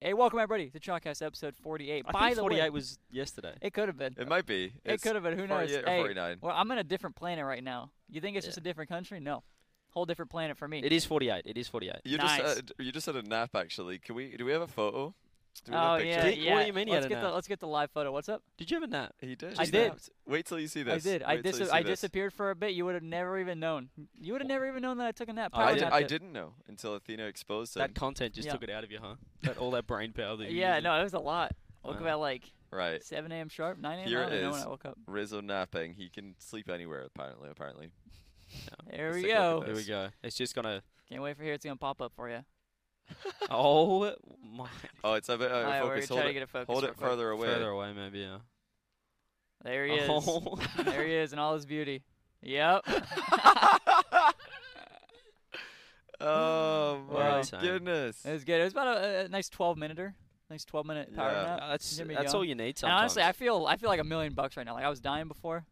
Hey, welcome everybody to Chalkcast episode 48. I By think the 48 way, was yesterday. it could have been. It might be. It It's could have been. Who knows? 48 or Hey, 49. well, I'm in a different planet right now. You think it's just a different country? No, whole different planet for me. It is 48. It is 48. You Nice. just had, you just had a nap actually. Can we? Do we have a photo? Do we oh have a picture? yeah, Did- yeah. what do you mean let's had get the let's get the live photo. What's up? Did you have a nap? He did. I did. snapped. Wait till you see this. I did. I Wait till dis- you see I this. disappeared for a bit. You would have never even known. You would have never even known that I took a nap. I I, did, I didn't know until Athena exposed it. That content just Yeah. took it out of you, huh? That, all that brain power that you Yeah, used. no, it was a lot. Woke up Wow. at like right. 7 a.m. sharp, 9 a.m. Here I don't it even know when is. I woke up. Rizzo napping. He can sleep anywhere. Apparently. Apparently. There Let's we take a look go. at There we go. It's just gonna. Can't wait for here. It's gonna pop up for you. Oh my. Oh, it's a bit uh, out of Alright, focus. gonna Hold it, get it focused. hold real it quick. further away. Further away, maybe. Yeah. There he oh. is. Oh. there he is in all his beauty. Yep. oh my Wow. goodness. It was good. It was about a, a nice 12 minuter. Nice 12 minute power Yeah. nap. that's that's going. all you need Sometimes. And honestly, I feel I feel like a million bucks right now. Like I was dying before.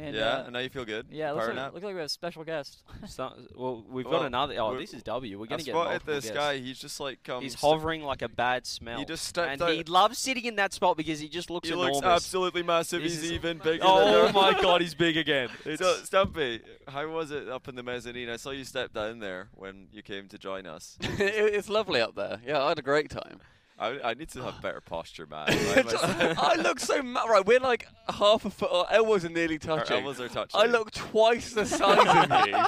And yeah. uh, and now you feel good. yeah, it looks like, looks like we have a special guest. So- well, we've Well, got another. Oh, this is W. We're gonna get spotted multiple this guests. guy. He's just like come. He's hovering like a bad smell. He just stepped and out. he loves sitting in that spot because he just looks He enormous. looks absolutely massive. This He's even bigger. Oh than my god, he's big again. So Stumpy, how was it up in the mezzanine? I saw you step down there when you came to join us. It- it's lovely up there. Yeah, I had a great time. I, I need to have better posture, man. I look so ma- right. We're like half a foot. Our elbows are nearly Our touching. elbows are touching. I look twice the size of you.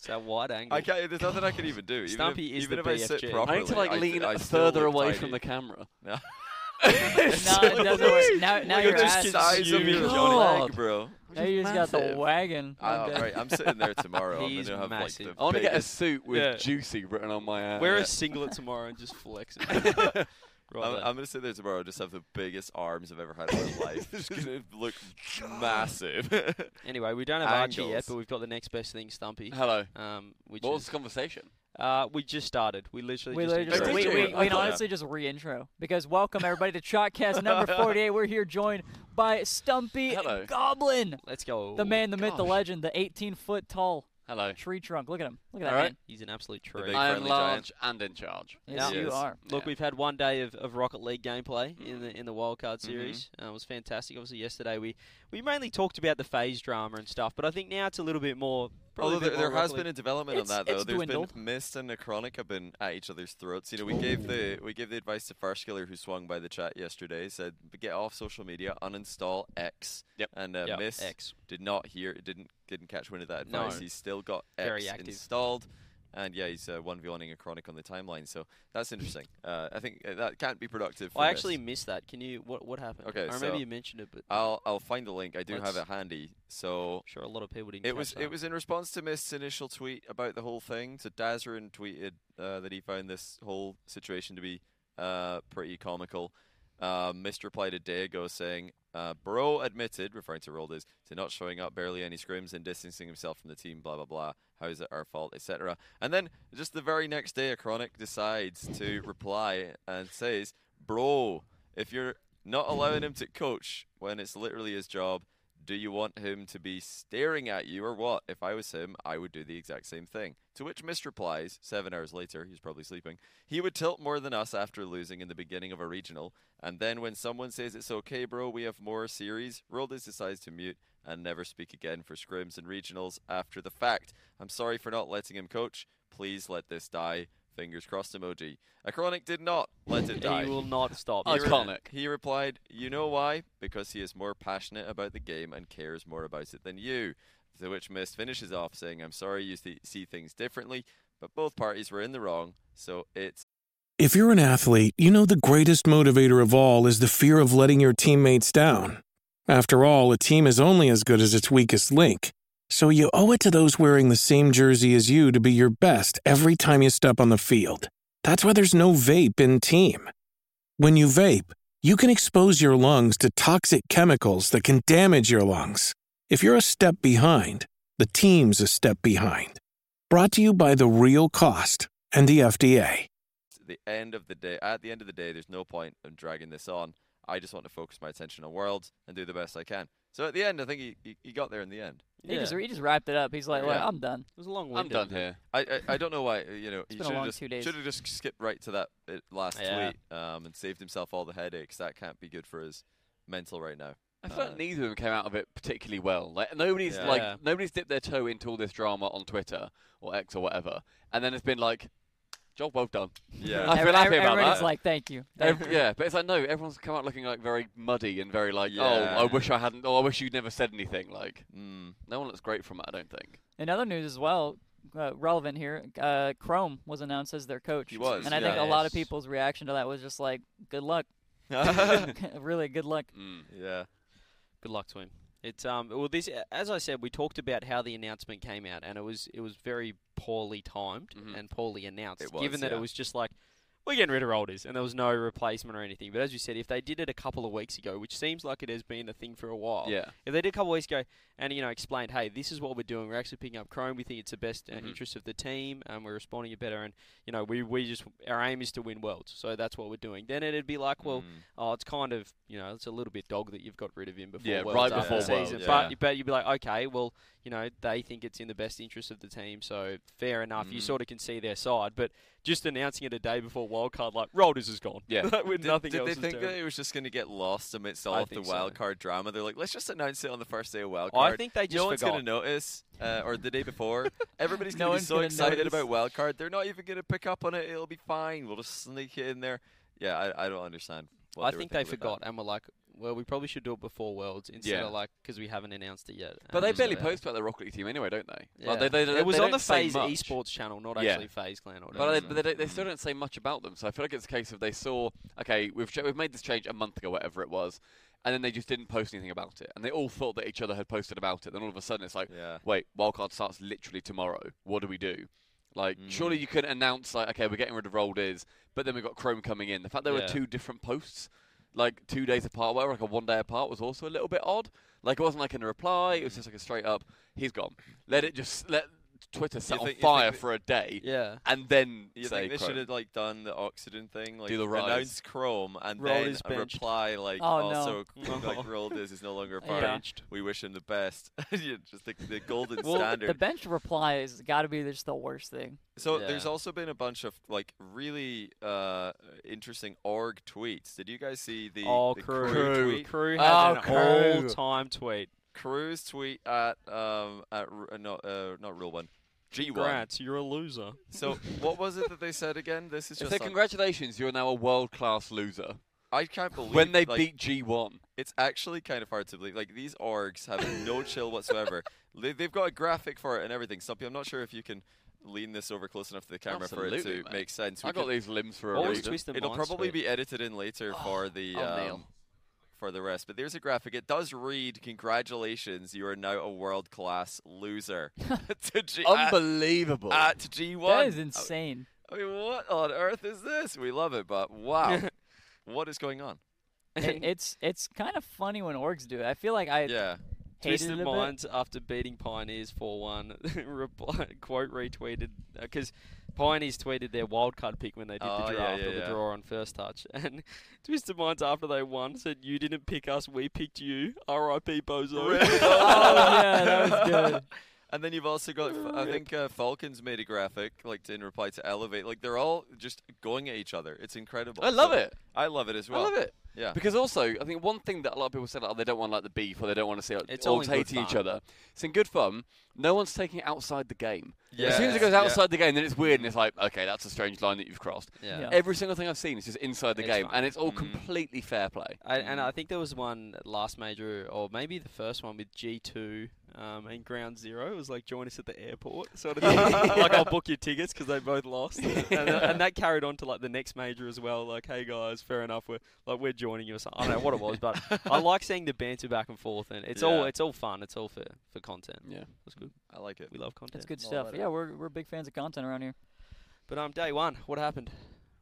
It's that wide angle. I can't. There's nothing I can even do. Even Stumpy if, is even the if I sit BFG. properly, I need to like I, lean I further away tiny. from the camera. No. no, it doesn't work. Now, now Look you're at ass. the size of your leg, bro. Now you just got the wagon. Uh, Okay. right, I'm sitting there tomorrow. He's I'm gonna have massive. like I want to get a suit with Yeah. "juicy" written on my ass. Wear Yeah. a singlet tomorrow and just flex it. Right I'm. I'm gonna sit there tomorrow. and Just have the biggest arms I've ever had in my life. Just gonna look massive. Anyway, we don't have Archie yet, but we've got the next best thing, Stumpy. Hello. Um, which What was is, the conversation? uh, we just started. We literally We just literally just, we, we, we I can honestly just re-intro because welcome everybody to Chalkcast number 48. We're here joined by Stumpy Hello. Goblin, Let's go. the man, the myth, the legend, the 18 foot tall Hello. tree trunk. Look at him. Look at that All right. man. He's an absolute tree. I- I am friendly large and in charge. Yes, He you are. Look, Yeah. we've had one day of, of Rocket League gameplay in the in the wildcard Mhm. series. Uh, it was fantastic. Obviously, yesterday we, we mainly talked about the FaZe drama and stuff, but I think now it's a little bit more. Probably Although there, there has been a development It's- on that though. it's There's dwindled. been Mist and Necronic have been at each other's throats. You know, we gave the we gave the advice to First Killer who swung by the chat yesterday. Said get off social media, uninstall X. Yep. And uh, Yep, Mist X. did not hear, didn't didn't catch wind of that No. advice. He's still got Very X active. installed. And yeah, he's uh, one v oneing a chronic on the timeline, so that's interesting. Uh, I think uh, that can't be productive. For I actually Mist. missed that. Can you? What what happened? Okay, remember so- you mentioned it, but I'll I'll find the link. I do have it handy. So I'm sure a lot of people didn't. it was that. it was in response to Mist's initial tweet about the whole thing. So Dazarin tweeted uh, that he found this whole situation to be uh, pretty comical. Um, Mist replied a day ago saying, uh, "Bro admitted, referring to Roldes, to not showing up, barely any scrims, and distancing himself from the team. Blah blah blah. How is it our fault, etc." And then just the very next day, a chronic decides to reply and says, "Bro, if you're not allowing him to coach when it's literally his job." Do you want him to be staring at you or what? If I was him, I would do the exact same thing. To which Mist replies, seven hours later, he's probably sleeping, he would tilt more than us after losing in the beginning of a regional. And then when someone says it's okay, bro, we have more series, Roldis decides to mute and never speak again for scrims and regionals after the fact. I'm sorry for not letting him coach. Please let this die. Fingers crossed emoji. A chronic did not let it die. He will not stop. He re- Iconic. He replied, You know why? Because he is more passionate about the game and cares more about it than you. To which Mist finishes off saying, I'm sorry you th- see things differently, but both parties were in the wrong, so it's If you're an athlete, you know the greatest motivator of all is the fear of letting your teammates down. After all, a team is only as good as its weakest link. So you owe it to those wearing the same jersey as you to be your best every time you step on the field. That's why there's no vape in team. When you vape, you can expose your lungs to toxic chemicals that can damage your lungs. If you're a step behind, the team's a step behind. Brought to you by The Real Cost and the FDA. At the end of the day. At the end of the day, there's no point in dragging this on. I just want to focus my attention on Worlds and do the best I can. So at the end, I think he, he, he got there in the end. He Yeah. just he just wrapped it up. He's like, well, Yeah. I'm done. It was a long I'm done here. I, I, I don't know why you know he been a should long have just days. should have just skipped right to that uh, last Yeah. tweet um, and saved himself all the headaches. That can't be good for his mental right now. I feel Uh, like neither of them came out of it particularly well. Like nobody's Yeah. like nobody's dipped their toe into all this drama on Twitter or X or whatever, and then it's been like, job well done. Yeah. I feel Every- happy about everybody's that. like, thank you. Thank Ev- yeah, but it's like no, everyone's come out looking like very muddy and very like, Yeah. oh, I wish I hadn't, oh, I wish you'd never said anything. Like, Mm. no one looks great from it, I don't think. In other news as well, uh, relevant here, uh, Chrome was announced as their coach. He was, and I think a yeah. lot of Yes. people's reaction to that was just like, good luck. really, good luck. Mm. yeah. Good luck to him. It's um well this as I said we talked about how the announcement came out and it was it was very poorly timed Mhm. and poorly announced was, given that yeah. it was just like we're getting rid of Rolders and there was no replacement or anything but as you said if they did it a couple of weeks ago which seems like it has been a thing for a while Yeah, if they did a couple of weeks ago and you know explained hey this is what we're doing we're actually picking up Chrome we think it's the best uh, Mhm. interest of the team and we're responding it better and you know we, we just our aim is to win worlds so that's what we're doing then it'd be like well Mm. oh, it's kind of you know it's a little bit dog that you've got rid of him before Yeah, Worlds right before season. yeah. But but you'd be like, okay, well, you know, they think it's in the best interest of the team, so fair enough. You Mm. sort of can see their side, but just announcing it a day before wildcard, like Rolders is gone. Yeah. with Did, nothing did else. they think terrible. that it was just going to get lost amidst I all of the think so. wild card drama? They're like, let's just announce it on the first day of wild I think they just no one's going to notice, uh, or the day before. Everybody's No going to be so excited notice. about wild card. They're not even going to pick up on it. It'll be fine. We'll just sneak it in there. Yeah, I, I don't understand. What I think they forgot and were like, well, we probably should do it before Worlds instead Yeah. of like because we haven't announced it yet. but they And, barely uh, post about the Rocket League team anyway, don't they? Yeah. Like, they, they, they, it was they on the don't say FaZe much. Esports channel, not Yeah. actually FaZe Clan or But, whatever. they, but they, don't- they still don't say much about them. So I feel like it's a case of they saw, okay, we've ch- we've made this change a month ago, whatever it was, and then they just didn't post anything about it, and they all thought that each other had posted about it. Then all of a sudden, it's like. Yeah. wait, wildcard starts literally tomorrow. What do we do? Like, Mm. surely you could announce like, okay, we're getting rid of Rolders, but then we've got Chrome coming in. The fact there Yeah. were two different posts, like two days apart, where like a one day apart, was also a little bit odd. Like it wasn't like in a reply; it was just like a straight up, he's gone. Let it just let Twitter set on think- you fire for a day, yeah. and then You say think they Chrome. should have like done the oxygen thing, like Do the rise. announce Chrome and Roll then a reply like Oh, also No. like rolled this is no longer a part. Yeah. We wish him the best. Just the, the golden Well, standard. the bench reply has got to be just the worst thing. So there's also been a bunch of like really uh, interesting org tweets. Did you guys see the, oh, the KRÜ, KRÜ tweet? KRÜ Oh, an KRÜ. all-time tweet. KRÜ's tweet at um at R- uh, no uh, not real one G1. Congrats, you're a loser. So what was it that they said again? This is They just say on- congratulations, you're now a world class loser. I can't believe When they like, beat G1, it's actually kind of hard to believe. Like these orgs have no chill whatsoever. They, they've got a graphic for it and everything. Stumpy, I'm not sure if you can lean this over close enough to the camera for it to mate. make sense. I We got these limbs for a What was reason. Twisted It'll probably be edited in later for the oh, um, for the rest. But there's a graphic. It does read, "Congratulations, you are now a world class loser." to G- Unbelievable. at G1. That is insane. I mean, what on earth is this? We love it, but wow, what is going on? It- it's it's kind of funny when orgs do it. I feel like I Yeah, hated it Twisted a bit. Minds after beating Pioneers 4-1 quote retweeted because Pioneers tweeted their wildcard pick when they did Oh, the yeah, draft yeah, or the yeah. draw on first touch and Twisted Minds after they won said you didn't pick us we picked you R.I.P. Bozo Really? Oh, yeah, that was good. And then you've also got, I think uh, Falcons made a graphic, like to, in reply to Elevate. Like they're all just going at each other. It's incredible. I love So- it. I love it as well. I love it. Yeah. Because also, I think one thing that a lot of people say, like, oh, they don't want like the beef or they don't want to see like, It's all orgs in good hating each fun. other. It's in good fun. No one's taking it outside the game. Yeah. As soon as it goes Yeah. outside the game, then it's weird and it's like, okay, that's a strange line that you've crossed. yeah. Yeah. Every single thing I've seen is just inside the It's game, fun. and it's all Mhm. completely fair play. I, and I think there was one last major, or maybe the first one with G2 um, and Ground Zero. It was like join us at the airport, sort of thing. like I'll book your tickets because they both lost, and, th- and that carried on to like the next major as well. Like, hey guys, fair enough, we're like we're joining you or something. I don't know what it was, but I like seeing the banter back and forth, and it's all it's all fun. It's all for for content. Yeah. That's good. I like it. We love content. That's good stuff. about it. Yeah, we're we're big fans of content around here. But um, day one, what happened,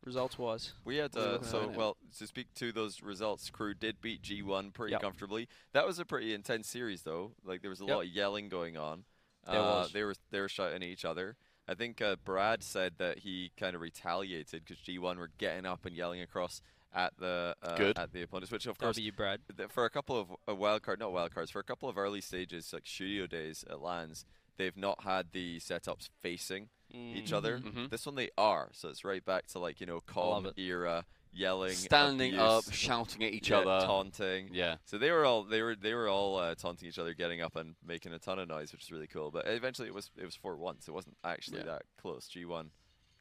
results wise? We had What uh, so well to speak to those results. KRÜ did beat G1 pretty Yep. comfortably. That was a pretty intense series though. Like there was a Yep. lot of yelling going on. There uh, was. They were they were shouting at each other. I think uh, Brad said that he kind of retaliated because G1 were getting up and yelling across at the uh, Good. at the opponents, which of course W, Brad. for a couple of uh, wild card, not wild cards, for a couple of early stages like studio days at LANs, they've not had the setups facing each other. Mhm. This one they are, so it's right back to like you know calm era, yelling, Standing abuse, up, shouting at each yeah, other. taunting. Yeah. So they were all they were they were all uh, taunting each other, getting up and making a ton of noise, which is really cool. But eventually it was it was four one, so it wasn't actually Yeah. that close. G one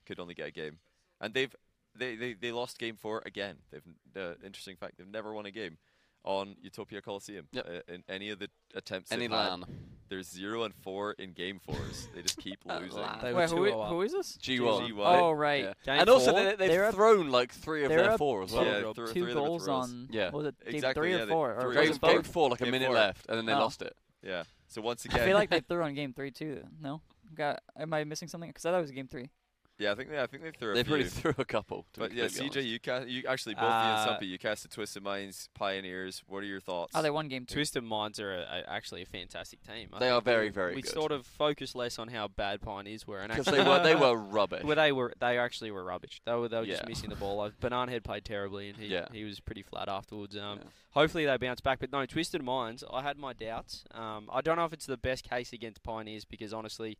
could only get a game, and they've they, they, they lost game four again. They've the interesting fact they've never won a game on Utopia Coliseum Yep. uh, in any of the attempts. Any they've. LAN. They're zero and four in game fours. they just keep losing. They were Wait, who, 2-0 up. who is this? G1. G1. Oh, right. Yeah. Game and also they, they've They're thrown like three of their four as well. Yeah, Two, three- two three of them goals throws. on. Yeah. Was it game Exactly, three yeah, or four? Or three was of Game, it them. game four, like a minute four. left, and then they Oh. lost it. Yeah. So once again, I feel like they threw on game three too. No, got. Am I missing something? Because I thought it was game three. Yeah, I think they I think they threw a They few. really threw a couple. To But be yeah, CJ, honest. you cast you actually both you Uh, and Stumpy, you casted Twisted Minds, Pioneers. What are your thoughts? Oh, they won game three. Twisted Minds are a, a, actually a fantastic team. I They are very, we- very We good. sort of focus less on how bad Pioneers were, and because actually they were they were rubbish. Well, they were they actually were rubbish. They were they were just missing the ball. Uh, Banana Head played terribly, and he Yeah. he was pretty flat afterwards. Um, Yeah. Hopefully they bounce back, but no, Twisted Minds. I had my doubts. Um, I don't know if it's the best case against Pioneers because honestly,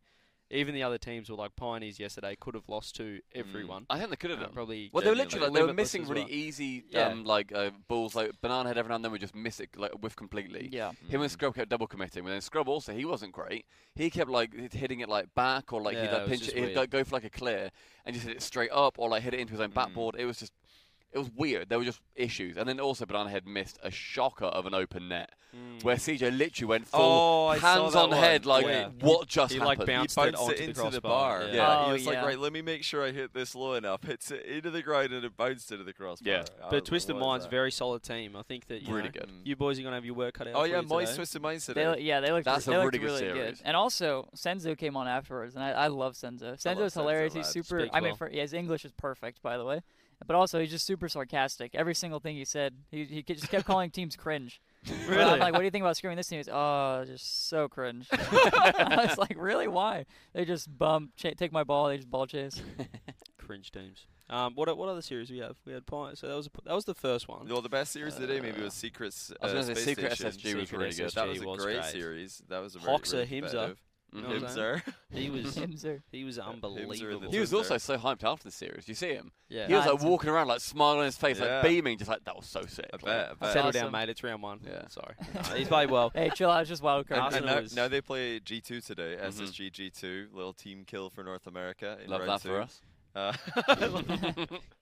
even the other teams were like Pioneers yesterday could have lost to everyone. I think they could have done. probably. Well, they were literally like, they were missing really well. easy Yeah. um, like uh, balls. Like banana head every now and then would just miss it like whiff completely. Yeah. Him and Scrub kept double committing, but then Scrub also he wasn't great. He kept like hitting it like back or like he'd like pinch just it, he'd weird. go, go for like a clear and just hit it straight up or like hit it into his own Mm. backboard. It was just it was weird. There were just issues, and then also banana head missed a shocker of an open net Mm. where CJ literally went full Oh, hands that on head like Yeah. what just he happened? like bounced, He it bounced onto it into the crossbar. bar. Yeah. Yeah, Oh, he was like, right, let me make sure I hit this low enough. Hits it into the ground and it bounced into the crossbar. Yeah. I was But Twisted like, Minds, that? very solid team. I think that you Really know, good. You boys are gonna have your work cut out. Oh for yeah, you Moist. Twisted Minds They, today. li- yeah, they looked. That's they a looked really good really series. And also, Senzo came on afterwards, and I, I love Senzo. Senzo's hilarious. He's super. I mean, well. for, yeah, his English is perfect, by the way. But also, he's just super sarcastic. Every single thing he said, he he just kept calling teams cringe. Really? I'm like, what do you think about screwing this team? He's, oh, just so cringe. I was like, really? Why? They just bump, cha- take my ball, they just ball chase. Cringe teams. Um, what what other series we have? We had Pine. So that was a, that was the first one. Well, the best series of the day maybe Uh, was Secrets. I was uh, gonna say Secret Station. SSG was Secret really good. SSG. That was a was great great. series. That was a very, Hoxer, very Himza. Competitive. You know what Himzer. He was Himzer. he was Himzer in the unbelievable. He was also so hyped after the series. You see him? yeah. He was like walking around like smiling on his face, Yeah. like beaming, just like that was so sick. I bet. I bet. Settle awesome. down, mate. It's round one. Yeah. Sorry. No, he's played well. Hey, chill out. It's just wild card. And, and now, now they play G2 today. Mhm. SSG G2, little team kill for North America in Love round that two. for us. Uh,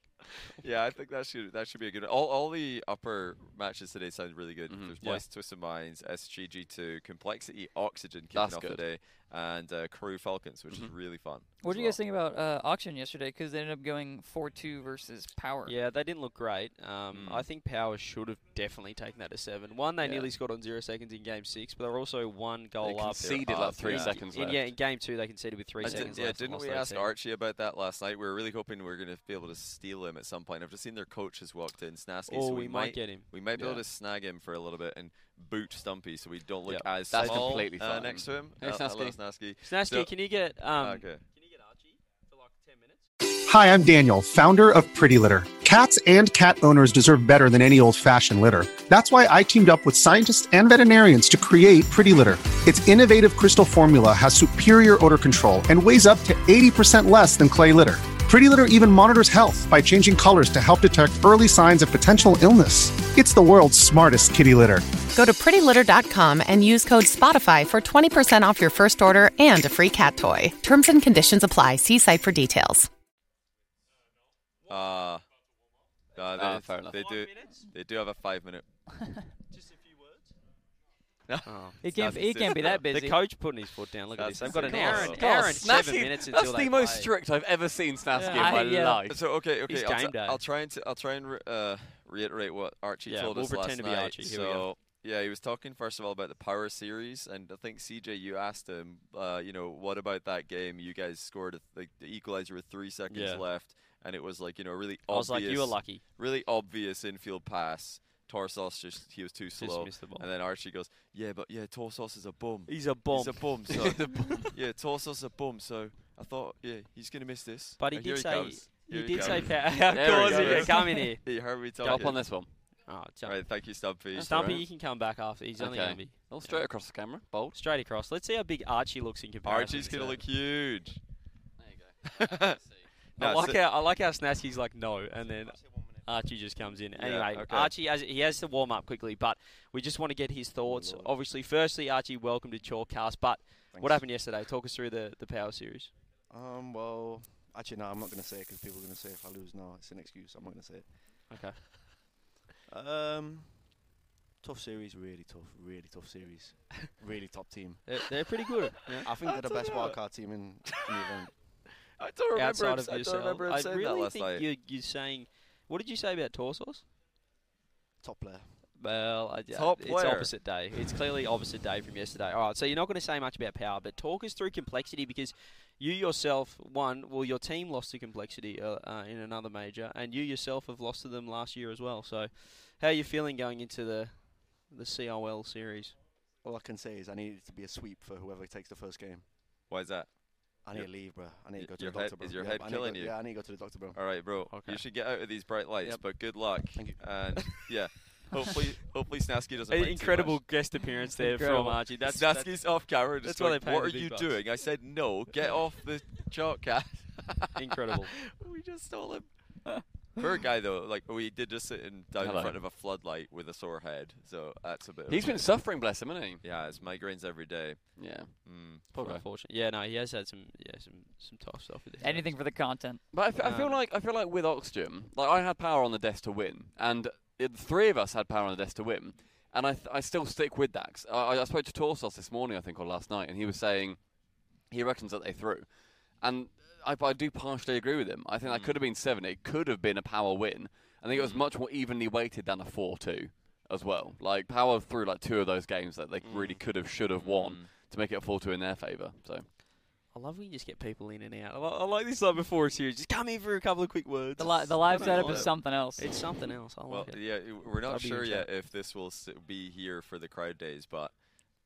yeah, I think that should that should be a good. All all the upper matches today sound really good. Mhm. There's Yeah. Moist Twisted Minds, SGG2, Complexity, Oxygen kicking That's off good. today, and uh, KRÜ Falcons, which is Mhm. really fun. What do you guys well. think about uh, auction yesterday? Because they ended up going four-two versus Power. Yeah, they didn't look great. Um, Mm. I think Power should have definitely taken that to seven. One, they Yeah. nearly scored on zero seconds in game six, but they were also one goal They up. conceded like three yeah. seconds In, left. yeah, in game two they conceded with three I did- seconds yeah, left. didn't we ask team. Archie about that last night? We were really hoping we were going to be able to steal him at some point. I've just seen their coach has walked in, Snasky, Oh, so we, we, might get him. we might be able to snag him for a little bit and boot Stumpy so we don't look Yep. as That's small completely uh, next to him. Hey, Uh, hello, Snasky. Snasky. Snasky, So- can you get um, okay. can you get Archie for like ten minutes? Hi, I'm Daniel, founder of Pretty Litter. Cats and cat owners deserve better than any old fashioned litter. That's why I teamed up with scientists and veterinarians to create Pretty Litter. Its innovative crystal formula has superior odor control and weighs up to 80% less than clay litter. Pretty Litter even monitors health by changing colors to help detect early signs of potential illness. It's the world's smartest kitty litter. Go to prettylitter.com and use code SPOTIFY for 20% off your first order and a free cat toy. Terms and conditions apply. See site for details. Uh, uh, they, Ah, fair enough. they do. They do have a five minute. Just a few words. Oh. He can't. Snasky He can't be that busy. The coach putting his foot down. Look at this. They've got an sick. hour and, God, hour and seven Snasky- minutes That's until the they most play. strict I've ever seen Snasky Yeah, in my yeah. life. So okay, okay. I'll, game t- day. I'll try and t- I'll try and re- uh, reiterate what Archie Yeah, told we'll us pretend to be. Archie. Here we so go. yeah, he was talking first of all about the Power Series, and I think CJ, you asked him, uh, you know, what about that game? You guys scored a, like the equalizer with three seconds Yeah. left, and it was like you know really I was like, you were lucky. really obvious infield pass. Torsos just he was too slow, missed the ball. and then Archie goes, yeah, but yeah, Torsos is a bum. He's a bomb. He's a bum. So yeah, Torsos is a bum. So I thought, yeah, he's gonna miss this. But he And did here say comes. You Here did we say go. power. of There we go. come in here. You heard me talking. Jump on this one. Oh, jump. Right, thank you, Stumpy. Stumpy, Right. you can come back after. He's only Okay. going to be All straight across the camera. Bold. straight across. Let's see how big Archie looks in comparison. Archie's gonna look huge. There you go. I No, like so- how I like how Snasky's like no, and then Archie just comes in. Anyway, okay. Archie has he has to warm up quickly, but we just want to get his thoughts. Obviously, firstly, Archie, welcome to Chalkcast. But what happened yesterday? Talk us through the the Power Series. Um, well, actually, no, I'm not going to say it because people are going to say if I lose, no, it's an excuse. I'm not going to say it. Okay. Um, tough series, really tough, really tough series, really top team. They're, they're pretty good. Yeah. I think they're the best wildcard team in, in the event. I don't remember. Outside him, of I don't yourself, remember him I saying really that last think night. you you're saying. What did you say about Torsos? Top player. Well, I, yeah, Top it's player. opposite day. It's clearly opposite day from yesterday. All right, so you're not going to say much about power, but talk us through complexity because you yourself, one, well, your team lost to complexity uh, uh, in another major, and you yourself have lost to them last year as well. So, how are you feeling going into the the COL series? All I can say is I need it to be a sweep for whoever takes the first game. Why is that? I need Your- to leave, bro. I need to go to your the head- doctor, bro. is your yeah, head I need to killing go- you? Yeah, I need to go to the doctor, bro. All right, bro. Okay. You should get out of these bright lights, Yep. but good luck. Thank you. And yeah, hopefully, hopefully Snasky doesn't. mind too incredible much. guest appearance there Incredible. from Archie. That's, that's off camera. that's Just why like, they pay what are you bucks." doing? I said no. Get off the chalk cat. incredible. we just stole him. Poor guy though. Like we did just sit in, down Hello. in front of a floodlight with a sore head. So that's a bit. of He's a- been suffering, bless him, hasn't he? Yeah, it's migraines every day. Yeah. Mm. Poor guy. Unfortunate. Yeah, no, he has had some yeah some some tough stuff with it. Anything for the content. But I, f- I feel Um, like I feel like with Oxygen, like I had power on the desk to win, and it, the three of us had power on the desk to win, and I th- I still stick with that. I, I spoke to Torsos this morning, I think, or last night, and he was saying he reckons that they threw, and I, I do partially agree with him. I think that hmm. could have been seven. It could have been a power win. I think it was hmm. much more evenly weighted than a four-two as well. Like power threw like two of those games that they hmm. really could have, should have won Mm. to make it a four-two in their favour. So I love when you just get people in and out. I, li- I like this like before a series. Just come in for a couple of quick words. The, li- the live setup is something else. It's something else. I like Well, it. yeah, we're not I'll sure yet if this will be here for the crowd days, but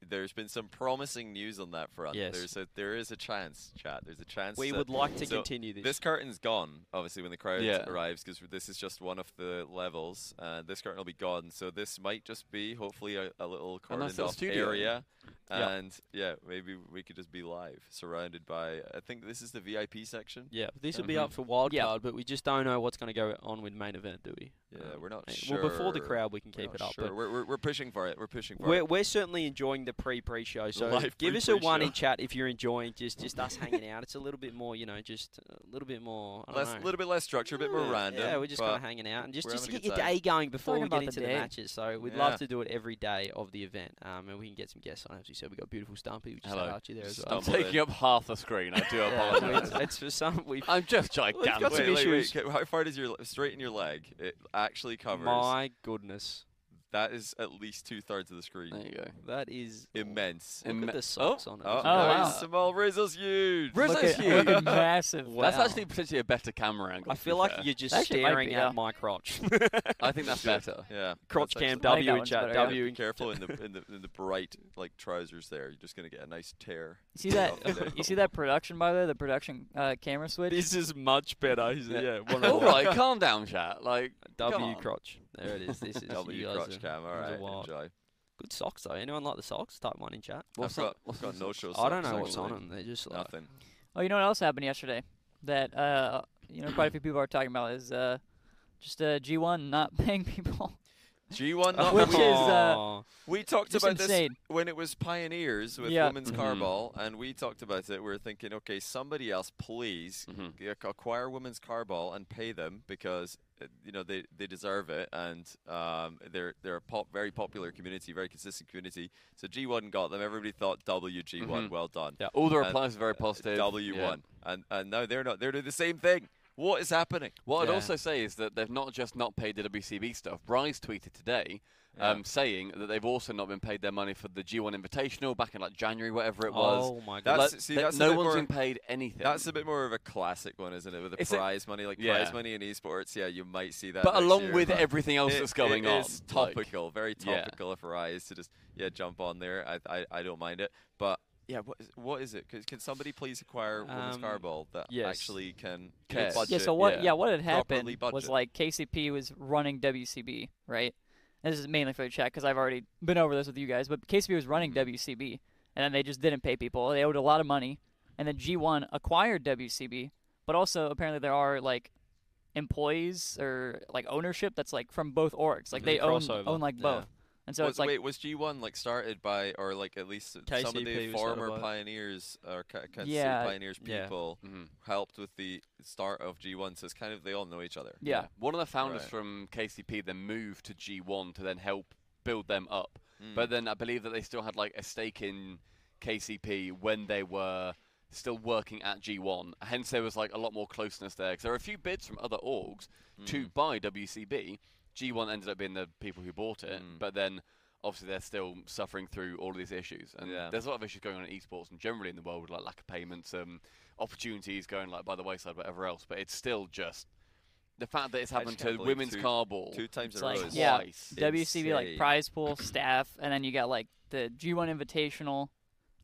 there's been some promising news on that front. Yes. There's a there is a chance, chat. There's a chance. We would like to so continue this. This curtain's gone, obviously, when the crowd Yeah. arrives, because this is just one of the levels. Uh, this curtain will be gone, so this might just be, hopefully, a, a little cordoned off studio. area. Yeah. And yeah, maybe we could just be live, surrounded by. I think this is the VIP section. yeah, this will be Mhm. up for wild Yeah. card, but we just don't know what's going to go on with main event, do we? Yeah, Um, we're not sure. Well, before the crowd, we can We're keep it up. Sure. But We're, we're, we're pushing for it. We're pushing for we're, it. we're certainly enjoying the pre-pre-show. So live give us a one in chat if you're enjoying just just us hanging out. It's a little bit more, you know, just a little bit more. I Less, a little bit less structure, a bit more Yeah, random. Yeah, we're just kind of hanging out and just, just to get your day going before Talking we get into the, day. matches. So we'd Yeah. love to do it every day of the event, um, and we can get some guests on. As we said, we got beautiful Stumpy, which is Hello. Archie there as well. I'm Stumble taking up half the screen. I do Yeah, apologise. it's, it's for some. We've I'm just got gigantic. some Wait, wait, wait. issues. How far does your straighten your leg? It actually covers. my goodness, That is at least two thirds of the screen. There you go. that is Immense. Look Imme- at the socks on it. Oh, Oh, wow. nice. Small Rizzo's huge. Rizzo's look huge. look at massive. That's actually potentially a better camera angle. I feel like fair. you're just Actually, staring be, at my crotch. I think that's better. Yeah. crotch that's cam actually- I W think that in chat better. W. Be careful in the in the in the bright like trousers there. You're just gonna get a nice tear. You see that? you see that production by the way? The production uh, camera switch. This is much better. He's- Yeah. Yeah, one All right, calm down, chat. Like come W crotch. There it is. This is W you guys crotch are- cam. All you guys are right, wild. enjoy. Good socks though. Anyone like the socks? Type one in chat. I've got, I've got no show. I don't know what's on them. They're just like Nothing. Oh, you know what else happened yesterday? That uh, you know, quite a few people are talking about is uh, just uh, G1 not paying people. G1 not Which is, uh, We talked about insane. this when it was Pioneers with Yeah. women's Mm-hmm. carball, and we talked about it. We are thinking, okay, somebody else, please Mhm. acquire women's carball and pay them because uh, you know they, they deserve it, and um, they're they're a pop, very popular community, very consistent community. So G1 got them. Everybody thought WG1, Mhm. well done. Yeah, all the replies are very positive. W1, Yeah. and and now they're not. They're doing the same thing. What is happening? What I'd also say is that they've not just not paid the WCB stuff. Bryce tweeted today Yeah. um, saying that they've also not been paid their money for the G1 Invitational back in like January, whatever it was. Oh my god. That's- Like, see, that's no one's been paid anything. That's a bit more of a classic one, isn't it? With the It's a- prize money, like Yeah. prize money in esports. Yeah, you might see that. but along year, with but everything else it- that's going it on, is like- topical, very Yeah. topical for eyes to just yeah jump on there. I, I I don't mind it, but Yeah, what is, what is it? Can, can somebody please acquire Women's Um, Carball that yes. actually can Cares. budget? yeah. So what? yeah. Yeah. what had happened was like KCP was running WCB, right? This is mainly for the chat because I've already been over this with you guys. But KCP was running Mm-hmm. WCB, and then they just didn't pay people. They owed a lot of money, and then G1 acquired WCB, but also apparently there are like employees or like ownership that's like from both orgs. Like Mhm. they own own like Yeah. Both, and so was, it's like wait, was G1 like started by, or like at least some of the former pioneers or Ca- Kansas City Yeah. pioneers Yeah. people Mhm. helped with the start of G1? So it's kind of they all know each other. yeah. One of the founders Right. from KCP then moved to G1 to then help build them up. Mm. But then I believe that they still had like a stake in KCP when they were still working at G1. Hence, there was like a lot more closeness there. Because there are a few bids from other orgs to Mm. buy WCB. G1 ended up being the people who bought it, Mm. but then obviously they're still suffering through all of these issues. And Yeah. there's a lot of issues going on in esports and generally in the world, like lack of payments, um, opportunities going like by the wayside, whatever else. But it's still just the fact that it's happened to women's two- carball two times It's in a row. is yeah, twice. WCB like prize pool staff, and then you got like the G1 Invitational.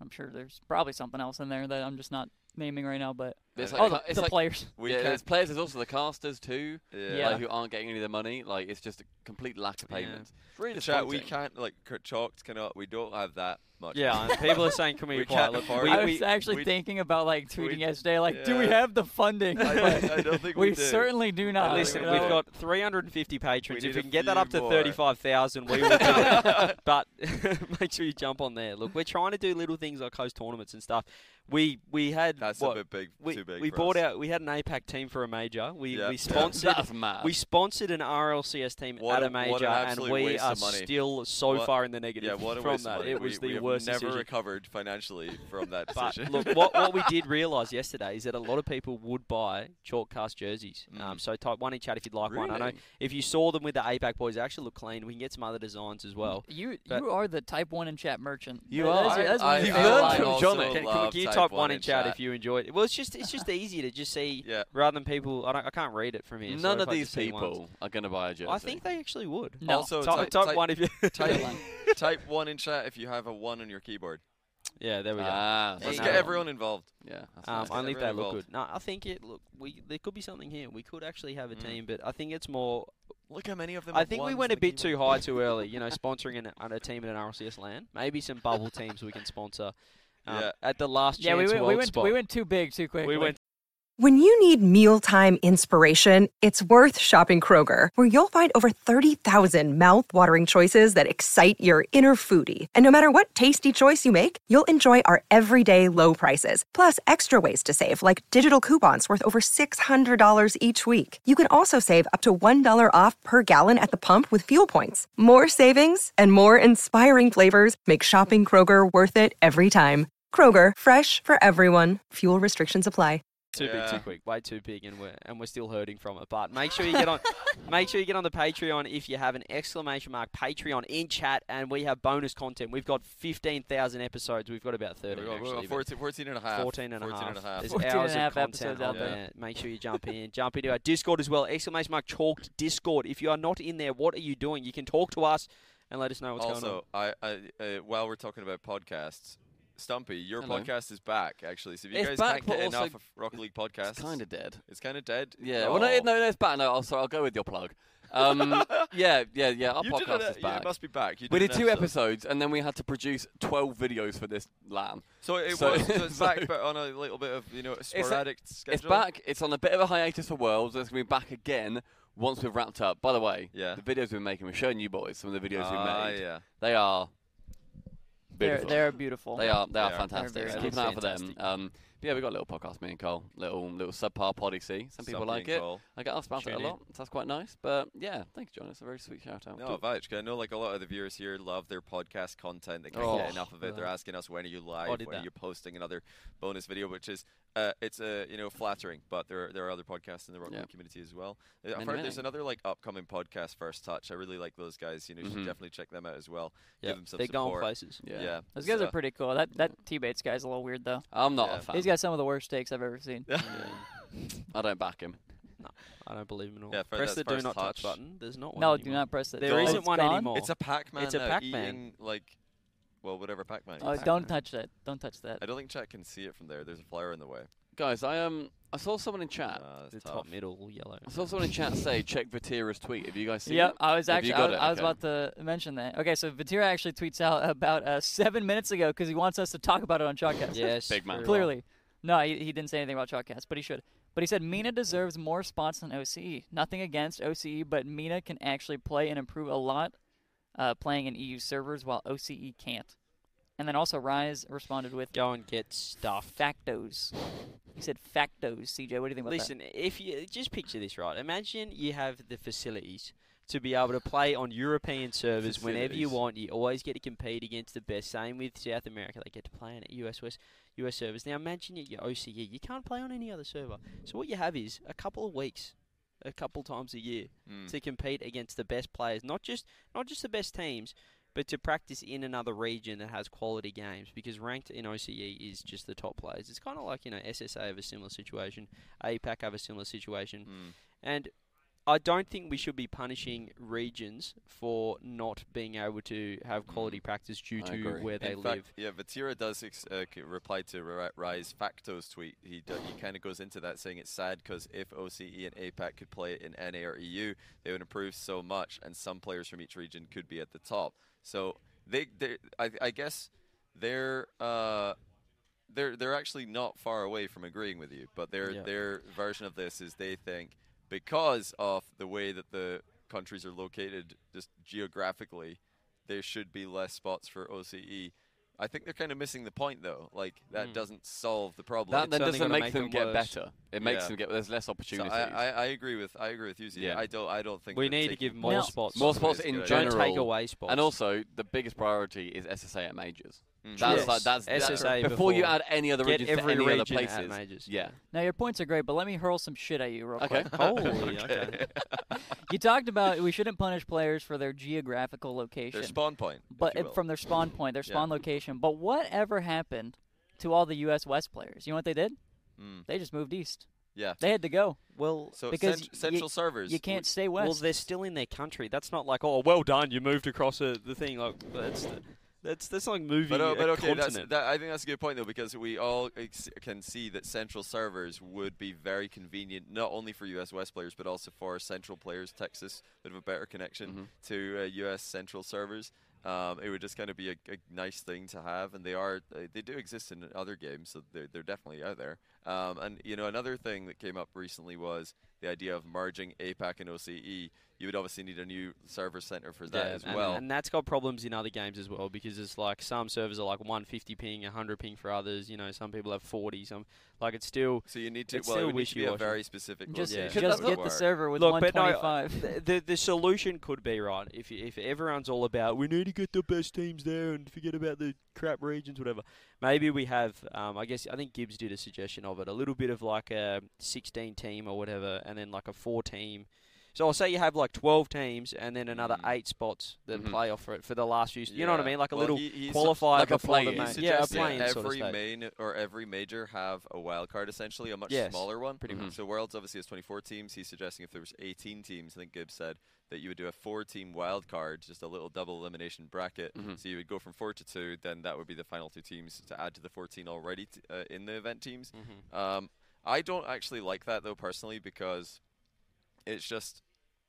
I'm sure there's probably something else in there that I'm just not naming right now, but It's Oh, oh, like, the, it's the like players. We yeah, can't- there's players. There's also the casters too, Yeah. like, who aren't getting any of the money. Like it's just a complete lack of Yeah. payments. It's really Chat, we can't like c- chalked cannot. We don't have that much. Yeah, and people are saying, can we, We acquire? can't Look, afford we, it. I we, was actually we- thinking about like tweeting we- yesterday, like, do we have the funding? I, I don't think we, we do. certainly do not. listen, you we've got 350 patrons. We if we can get that up to 35,000, we will do it. But make sure you jump on there. Look, we're trying to do little things like host tournaments and stuff. We we had That's what, a bit big, we, too big. we for bought us. out. We had an APAC team for a major. We Yeah. we sponsored. That's. We sponsored an RLCS team What at a- a major, an and we are still so What- far in the negative Yeah, what a from that. It was we, the we have worst never decision. recovered financially from that But decision. look, what, what we did realise yesterday is that a lot of people would buy chalkcast jerseys. Um, Mm. so type one in chat if you'd like one. I know if you saw them with the APAC boys, they actually look clean. We can get some other designs as well. You But- you are the type one in chat merchant. You are. That's, your- that's one I, of You've your I, learned from lines. Can, can we can you type, type one one in chat chat if you enjoyed it? Well, it's just it's just easier to just see Yeah. rather than people. I, don't, I can't read it from here. None if of these just ones- people are going to buy a jersey. I think they actually would. No. Also, type, type, type type, one if you. type, type one in chat if you have a one on your keyboard. yeah, there we go. Ah, Let's Let's get everyone involved. Yeah, that's Um, nice. get only if they everyone look good. No, I think it. Look, we there could be something here. We could actually have a Mm. team, but I think it's more. Look how many of them. I think we went a bit too high too early. You know, sponsoring an, an, a team in an RLCS LAN. Maybe some bubble teams we can sponsor. Um, Yeah. At the last Yeah, we chance went we went spot. we went too big too quick. We went When you need mealtime inspiration, it's worth shopping Kroger, where you'll find over 30,000 mouthwatering choices that excite your inner foodie. And no matter what tasty choice you make, you'll enjoy our everyday low prices, plus extra ways to save, like digital coupons worth over $600 each week. You can also save up to $1 off per gallon at the pump with fuel points. More savings and more inspiring flavors make shopping Kroger worth it every time. Kroger, fresh for everyone. Fuel restrictions apply. too big, too quick, way too big, and we're and we're still hurting from it. But make sure you get on, make sure you get on the Patreon if you have an exclamation mark Patreon in chat, and we have bonus content. We've got fifteen thousand episodes. We've got about We've thirteen got- we've got actually. 14, 14 and a half. 14 and a half. and a half. There's 14 hours and a half of content episodes out out there. there. Make sure you jump in. Jump into our Discord as well. Exclamation mark chalked Discord. If you are not in there, what are you doing? You can talk to us and let us know what's going on. also, I, I uh, while we're talking about podcasts, Stumpy, your Hello. podcast is back actually. So if you It's guys back, can't get enough of Rocket League podcast, It's kind of dead. it's kind of dead. Yeah. Well, no, Oh. no, no, it's back. No, I'll, sorry, I'll go with your plug. Um, yeah, yeah, yeah. Our you podcast an- is yeah, back. it must be back. We did two episode. episodes, and then we had to produce twelve videos for this lamb. So it So- was so it's back, but on a little bit of you know sporadic schedule. It's back. It's on a bit of a hiatus for Worlds. It's going to be back again once we've wrapped up. By the way, Yeah. the videos we're making, we're showing you boys some of the videos Ah, we made. yeah. They're beautiful. they're beautiful. They are beautiful. they are They are. fantastic. They're So very keep an eye out for them. Um, yeah, we got a little podcast, me and Cole, little little subpar see Some people Something like it. called- I get asked about it Tune a lot, so that's quite nice. But yeah, thanks, John. It's a very sweet shout out. No, Vouch, 'cause I know like a lot of the viewers here love their podcast content. They can't Oh, get enough of it. They're asking us when are you I live, did when are you posting another bonus video, which is uh, it's uh, you know flattering. But there are, there are other podcasts in the rock Yeah. League community as well. Uh, I've Many, heard there's another like upcoming podcast, First Touch. I really like those guys. You know, you Mhm. should definitely check them out as well. Yeah, Give them some they're going support. places. Yeah. Yeah, Those guys so- are pretty cool. That that T Bates guy's a little weird though. I'm not Yeah. a fan. He's got some of the worst takes I've ever seen. I don't back him. No, I don't believe him at all. Yeah, Press the do not touch touch. button. There's not one. No, do not press it. There It's isn't one gone? anymore. It's a Pac-Man It's a Pac-Man. eating like well, whatever Pac-Man. Oh, don't touch that. Don't touch that. I don't think chat can see it from there. There's a flyer in the way. Guys, I um I saw someone in chat. Uh, The it's top middle yellow. I saw someone in chat say check Vatira's tweet. Have you guys seen it? Yep, it? I was Have you actually I got was, it? I was Okay. about to mention that. Okay, so Vatira actually tweets out about uh, seven minutes ago because he wants us to talk about it on Chalkcast. Yes, Big man. very well. Clearly, no, he, he didn't say anything about Chalkcast, but he should. But he said MENA deserves more spots than OCE. Nothing against OCE, but MENA can actually play and improve a lot uh, playing in EU servers while OCE can't. And then also Rise responded with Go and get stuff. factos. He said factos. CJ, what do you think about that? Listen, if you just picture this right, imagine you have the facilities to be able to play on European servers whenever you want. You always get to compete against the best. Same with South America; they get to play on US West, US servers. Now imagine at your OCE, you can't play on any other server. So what you have is a couple of weeks, a couple times a year Mm. to compete against the best players, not just not just the best teams, but to practice in another region that has quality games. Because ranked in OCE is just the top players. It's kind of like you know SSA have a similar situation, APAC have a similar situation, Mm. and I don't think we should be punishing regions for not being able to have quality practice due I to agree. where they In live. yeah, Vatira does ex- uh, reply to Ri- Rise Facto's tweet. He do, he kind of goes into that saying it's sad because if OCE and APAC could play it in NA or EU, they would improve so much, and some players from each region could be at the top. So they, they I, I guess they're uh, they're they're actually not far away from agreeing with you, but their Yeah. their version of this is they think because of the way that the countries are located just geographically, there should be less spots for OCE. I think they're kind of missing the point though. Like that Mm. doesn't solve the problem. That then doesn't make make them them get better. It makes Yeah. them get. There's less So opportunities. I, I, I agree with I agree with you. Yeah. I don't I don't think We need to give more spots. More spots in good idea. Don't general. take away spots. and also, the biggest priority is SSA at majors. Mm. That's Yes. like that's SSA that- before you add any other regions every to any other region at places. majors. Yeah. Now your points are great, but let me hurl some shit at you real Okay. quick. Holy, okay. You talked about we shouldn't punish players for their geographical location. Their spawn point, if but you will. from their spawn point, their Yeah. spawn location. But whatever happened to all the U.S. West players? You know what they did? Mm. They just moved east. Yeah. They had to go. Well, So because cent- y- central servers. You can't stay west. well, they're still in their country. That's not like, oh, well done, you moved across a, the thing. Like that's that's that's like moving But, uh, but okay, that, I think that's a good point though because we all ex- can see that central servers would be very convenient not only for US West players but also for central players. Texas would have a better connection Mhm. to uh, US central servers. Um, it would just kind of be a, a nice thing to have, and they are uh, they do exist in other games, so they're they're definitely out there. Um, and you know another thing that came up recently was the idea of merging APAC and OCE. You would obviously need a new server center for that Yeah, as and, well. and that's got problems in other games as well because it's like some servers are like 150 ping, 100 ping for others. You know, some people have 40. Some like it's still. So you need to It's well, it still would need to be a very specific just location. just that would get the server with Look, but no, 125. the, the the solution could be right if if everyone's all about we need to get the best teams there and forget about the crap regions, whatever. Maybe we have. Um, I guess I think Gibbs did a suggestion of it. A little bit of like a 16 team or whatever, and then like a four team. So I'll say you have like 12 teams and then another Mm. eight spots that Mhm. play off for it for the last few. You know what I mean? Like a Well, little he- he qualifier like a the play-in. He main. Yeah, a that playing sort of every main or every major have a wild card essentially, a much Yes, smaller one. pretty much. So Worlds obviously has 24 teams. He's suggesting if there was 18 teams, I think Gibbs said that you would do a four-team wild card, just a little double elimination bracket. Mhm. So you would go from four to two. Then that would be the final two teams to add to the 14 already t- uh, in the event teams. Mhm. Um, I don't actually like that though personally because it's just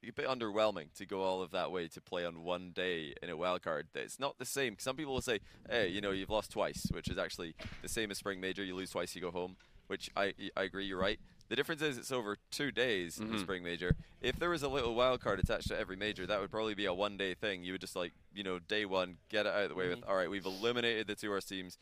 a bit underwhelming to go all of that way to play on one day in a wild card. It's not the same. Some people will say, "Hey, you know, you've lost twice," which is actually the same as spring major. You lose twice, you go home. Which I I agree, you're right. The difference is it's over two days in the Mhm. spring major. If there was a little wild card attached to every major, that would probably be a one day thing. You would just like, you know, day one, get it out of the way with, Mhm. all right, we've eliminated the two worst teams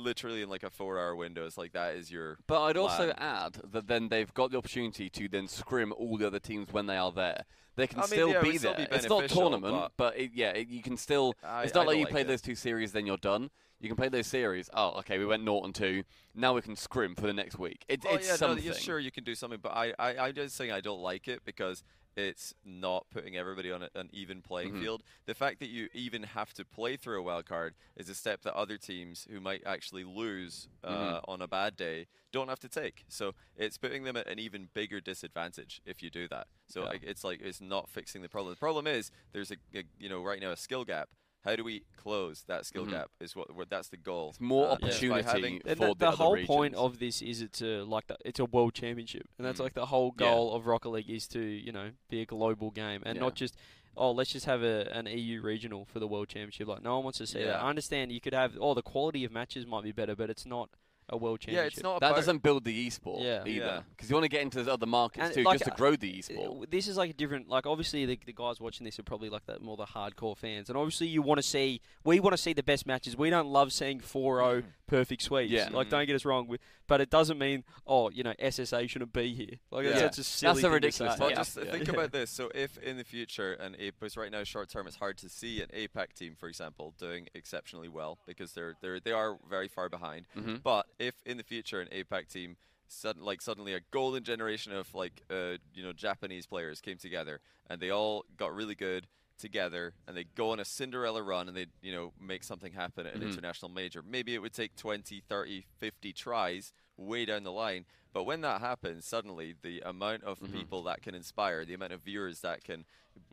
literally in like a four hour window. It's like that is your But I'd also add that then they've got the opportunity to then scrim all the other teams when they are there. They can I mean, still yeah, be still there. be it's not tournament, but, it, yeah, it, you can still. I- it's not like you like play it. those two series, then you're done. You can play those series. Oh, okay, we went naught and two. Now we can scrim for the next week. It, Oh it's yeah, no, something. yeah, sure you can do something, but I, I, I'm just saying I don't like it because it's not putting everybody on an even playing Mhm. field. The fact that you even have to play through a wild card is a step that other teams who might actually lose uh, Mhm. on a bad day don't have to take. So it's putting them at an even bigger disadvantage if you do that. So Yeah. it's like it's not fixing the problem. The problem is there's a, a you know right now a skill gap. How do we close that skill Mhm. gap? Is what, what that's the goal. It's more Uh, opportunity having- for the, the, the other whole point of this is it's a like the, it's a world championship, and that's Mm. like the whole Yeah. goal of Rocket League is to you know be a global game and Yeah. not just oh let's just have a, an EU regional for the world championship. Like no one wants to see that. I understand you could have oh the quality of matches might be better, but it's not a world championship. yeah, it's not that about doesn't build the esport Yeah. either. Yeah. Because you want to get into the other markets And, too, like, just to uh, grow the Uh, esport. This is like a different, like obviously the, the guys watching this are probably like the more the hardcore fans, and obviously you want to see, we want to see the best matches. We don't love seeing 4-0 perfect sweeps. Yeah. Like don't get us wrong, we, but it doesn't mean oh you know SSA shouldn't be here. Like Yeah. that's such a silly That's a ridiculous say. Well, Yeah. just Yeah. think Yeah. about this. So, if in the future, an A, because right now, short term, it's hard to see an APAC team, for example, doing exceptionally well because they're they're they are very far behind. hmm But if in the future an APAC team, sudden, like suddenly a golden generation of like uh, you know Japanese players came together and they all got really good together and they go on a Cinderella run and they you know make something happen at an Mhm. international major. Maybe it would take 20, 30, 50 tries way down the line. But when that happens, suddenly the amount of Mhm. people that can inspire, the amount of viewers that can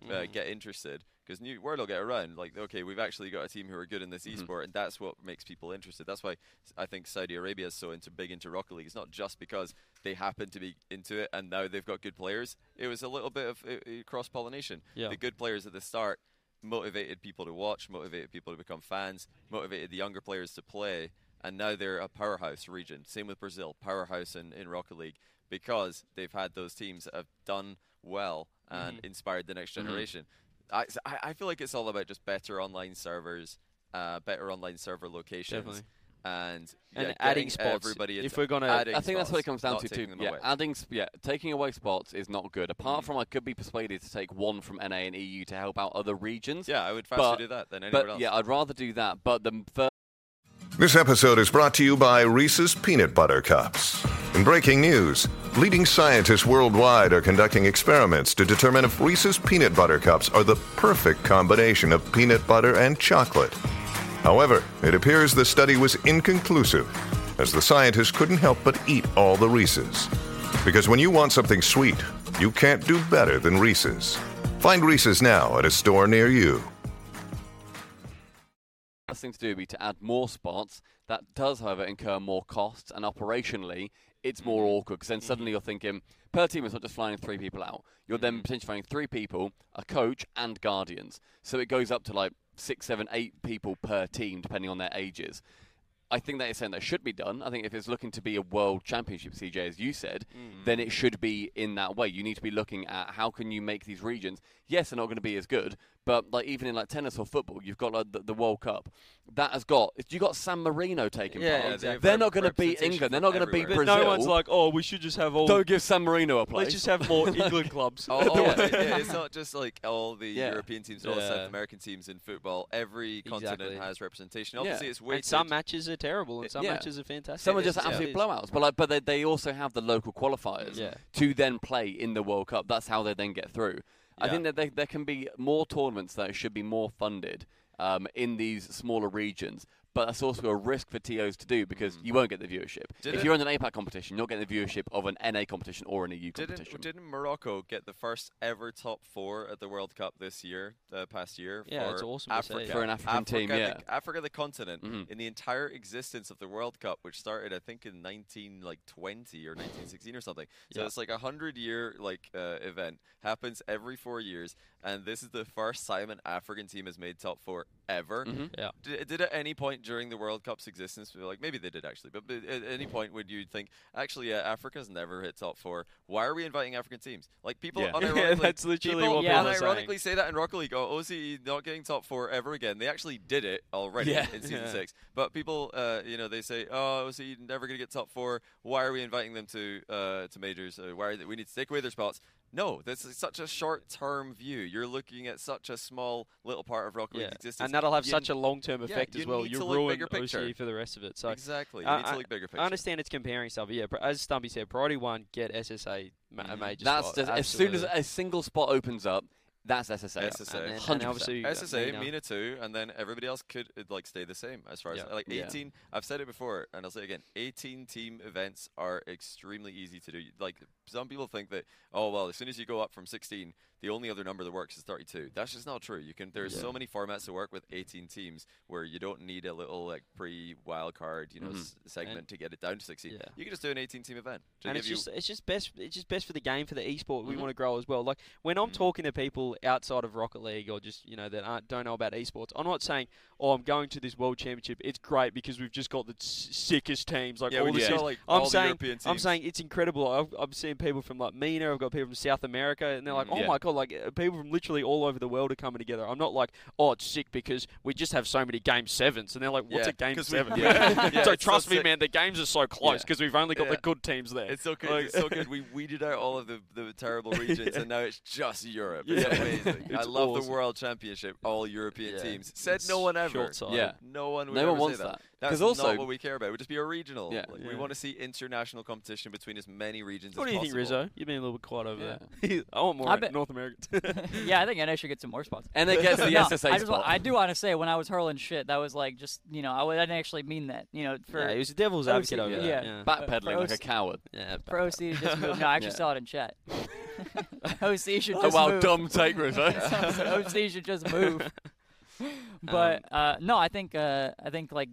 uh, Mhm. get interested, because new word will get around. Like, okay, we've actually got a team who are good in this Mhm. esport, and that's what makes people interested. That's why I think Saudi Arabia is so into big into Rocket League. It's not just because they happen to be into it and now they've got good players. It was a little bit of uh, cross pollination. Yeah. The good players at the start motivated people to watch, motivated people to become fans, motivated the younger players to play, and now they're a powerhouse region. Same with Brazil, powerhouse in, in Rocket League because they've had those teams that have done well and Mhm. inspired the next Mhm. generation. S- I- I feel like it's all about just better online servers, uh, better online server locations, Definitely. and And adding getting spots. Everybody if we're gonna, adding I think that's what it comes down to too. taking Yeah, away. adding yeah, taking away spots is not good. Apart Mm. from I could be persuaded to take one from NA and EU to help out other regions. Yeah, I would faster But- do that than anywhere but else. yeah, I'd rather do that. But the first This episode is brought to you by Reese's Peanut Butter Cups. In breaking news, leading scientists worldwide are conducting experiments to determine if Reese's Peanut Butter Cups are the perfect combination of peanut butter and chocolate. However, it appears the study was inconclusive, as the scientists couldn't help but eat all the Reese's. Because when you want something sweet, you can't do better than Reese's. Find Reese's now at a store near you. best thing to do would be to add more spots. That does, however, incur more costs, and operationally, it's more mm-hmm. awkward because then mm-hmm. suddenly you're thinking per team it's not just flying three people out. You're then mm-hmm. potentially flying three people, a coach, and guardians. So it goes up to like six, seven, eight people per team, depending on their ages. I think that is something that should be done. I think if it's looking to be a world championship, CJ, as you said, mm. then it should be in that way. You need to be looking at how can you make these regions. Yes, they're not going to be as good, but like even in like tennis or football, you've got like the, the World Cup that has got. You got San Marino taking Yeah, part. Yeah, exactly. They're not going to beat England. They're not going to beat everywhere. but Brazil. no one's like, oh, we should just have all. don't give San Marino a place. let's just have more England clubs. Oh, oh, yeah, yeah, it's not just like all the Yeah. European teams and all the South American teams in football. Every continent Exactly. has representation. Yeah. Obviously, it's and some matches are terrible, and some Yeah. matches are fantastic. Some are just yeah. absolute blowouts, but like, but they, they also have the local qualifiers Yeah. to then play in the World Cup. That's how they then get through. I think that there, there can be more tournaments that should be more funded um, in these smaller regions. But that's also a risk for TOs to do because you won't get the viewership. Mm. Did if it- you're in an APAC competition, you're getting the viewership of an NA competition or an EU Didn't, competition. didn't Morocco get the first ever top four at the World Cup this year, uh, past year? Yeah, for it's awesome to see. Africa. For an African team, yeah. the, Africa, the continent, Mhm. in the entire existence of the World Cup, which started, I think, in 19 like 20 or 1916 or something. So Yeah. it's like a hundred year like uh, event happens every four years, and this is the first time an African team has made top four ever. Mhm. Yeah. Did, did at any point during the World Cup's existence, like maybe they did actually, but but at any point would you think actually uh, Africa's never hit top four? Why are we inviting African teams? Like people Yeah. unironically, that's literally people what Yeah. people are unironically say that in Rocket League. Oh, OCE not getting top four ever again. They actually did it already Yeah. in season Yeah. six. But people, uh, you know, they say, oh, OCE never gonna get top four. Why are we inviting them to uh, to majors? Uh, why are they, we need to take away their spots? No, this is such a short-term view. You're looking at such a small little part of Rocket Yeah. League's existence, and that'll have You- such a long-term yeah, effect you as well. need You to look ruin bigger picture. OCE for the rest of it. So exactly. You I- need to look bigger picture. I understand it's comparing stuff. but Yeah, but as Stumpy said, priority one, get SSA ma- a Mhm. major That's spot. just, as soon as a single spot opens up, That's SSA. SSA. And then- 100%. obviously uh, SSA, MENA. MENA too, and then everybody else could uh, like stay the same as far as Yeah. like Yeah. 18. I've said it before, and I'll say it again. 18 team events are extremely easy to do. Like some people think that oh well, as soon as you go up from 16, the only other number that works is 32. That's just not true. You can there's Yeah. so many formats to work with 18 teams where you don't need a little like pre wild card you know Mhm. s- segment to get it down to 16. Yeah. You can just do an 18 team event. to and give it's you- just it's just best it's just best for the game for the esport we Mhm. want to grow as well. Like when I'm Mhm. talking to people outside of Rocket League or just you know that aren't, don't know about esports, I'm not saying oh I'm going to this world championship. It's great because we've just got the sickest teams like yeah, all when the you sick- like I'm all the saying I'm saying it's incredible. I've, I've seen people from like MENA, I've got people from South America, and they're like, Mm. oh Yeah. my god, like uh, people from literally all over the world are coming together. I'm not like, oh, it's sick because we just have so many game sevens, and they're like, what's Yeah, a game 'cause we- seven? Yeah. Yeah, so it's so trust me, sick. man, the games are so close Yeah. because we've only got Yeah. the good teams there. It's so good. Like- it's so good. We weeded out all of the, the terrible regions, Yeah. and now it's just Europe. Yeah. It's amazing. I love awesome. the World Championship, all European Yeah. teams. Said It's no one ever. short-sighted. Yeah. No one would No ever one wants say that. that. That's 'Cause also- not what we care about. It would just be a regional. Yeah. Like, We want to see international competition between as many regions What as do you think. Rizzo? You've been a little bit quiet over Yeah. there. I want more I in bet- North American. yeah, I think NA should get some more spots. And it gets the No, SSA I, just, wa- spot. I do want to say when I was hurling shit, that was like just you know I, w- I didn't actually mean that. You know, for yeah, he was a devil's advocate over yeah. there. Yeah. Backpedaling for like a coward. Yeah, for OC to just move. No, I actually saw it in chat. OC should Oh, just wow, move. dumb take, Rizzo. So OC should just move. But uh, no, I think uh, I think like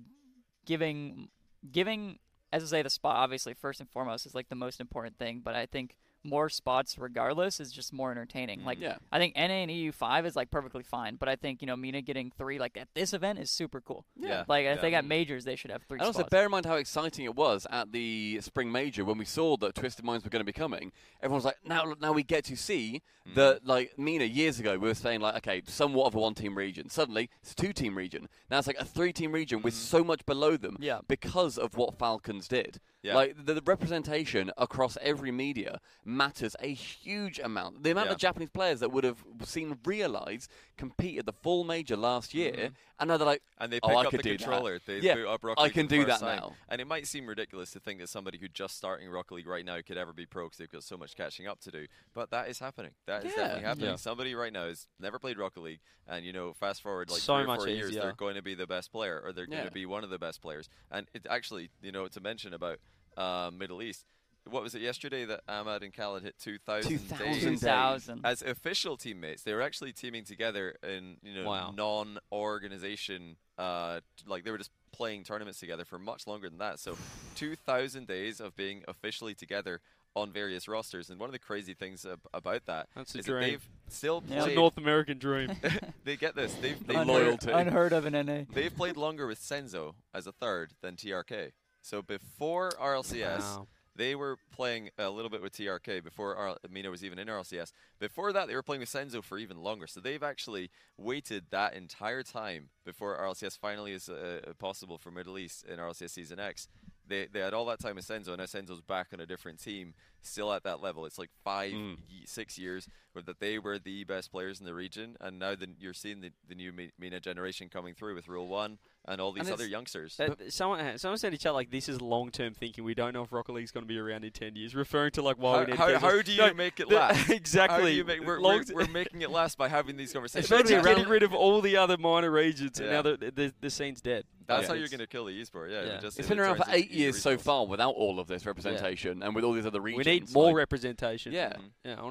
giving giving as I say the spot obviously first and foremost is like the most important thing. But I think more spots regardless is just more entertaining. Like Yeah. I think NA and EU five is like perfectly fine. But I think you know MENA getting three like at this event is super cool. Yeah. Like if they Yeah. got majors, they should have three And also bear in mind how exciting it was at the spring major when we saw that Twisted Minds were going to be coming. Everyone was like, now, now we get to see Mm. that, like MENA years ago, we were saying like, okay, somewhat of a one-team region. Suddenly, it's a two-team region. Now it's like a three-team region with so much below them Yeah. because of what Falcons did. Yeah. Like the, the representation across every media matters a huge amount. The amount Yeah. of Japanese players that would have seen realize compete at the full major last year, Mhm. and now they're like, And they Oh, pick I up could the do that. controller. They Yeah, boot up Rocket I can do that time. now. And it might seem ridiculous to think that somebody who's just starting Rocket League right now could ever be pro because they've got so much catching up to do. But that is happening. That is Yeah. definitely happening. Yeah. Somebody right now has never played Rocket League, and you know, fast forward like So three or much four years, easier. they're going to be the best player, or they're going Yeah. to be one of the best players. And it actually, you know, to mention about uh, Middle East. What was it yesterday that Ahmad and Khaled hit 2,000 2,000 days? days. 2000. as official teammates. They were actually teaming together in you know Wow. non-organization. Uh, like they were just playing tournaments together for much longer than that. So, two thousand days of being officially together on various rosters. And one of the crazy things ab- about that That's a is that dream. they've still Yeah. It's a. North American dream. they get this. They've they've unheard, Loyalty. unheard of in NA. they've played longer with Senzo as a third than TRK. So before RLCS, Wow. They were playing a little bit with TRK before R- MENA was even in RLCS. Before that, they were playing with Senzo for even longer. So they've actually waited that entire time before RLCS finally is uh, possible for Middle East in RLCS Season X. They, they had all that time with Senzo, and now Senzo's back on a different team, still at that level. It's like five, Mm. six years where that they were the best players in the region, and now the, you're seeing the, the new Mi- MENA generation coming through with Rule One and all these And other youngsters. Uh, someone, ha- someone said in chat like this is long term thinking. We don't know if Rocket League's going to be around in ten years. Referring to like why how, we need how, how do you No, make it last? exactly. How do you make, we're, we're, we're making it last by having these conversations. Imagine Exactly. getting rid of all the other minor regions, and Yeah. now the, the the scene's dead. That's Yeah. how you're It's- going to kill the esport. Yeah, Yeah. Just, It's if been it around for turns eight years so far without all of this representation and with all these other regions. We need more like- representation. Yeah. yeah. I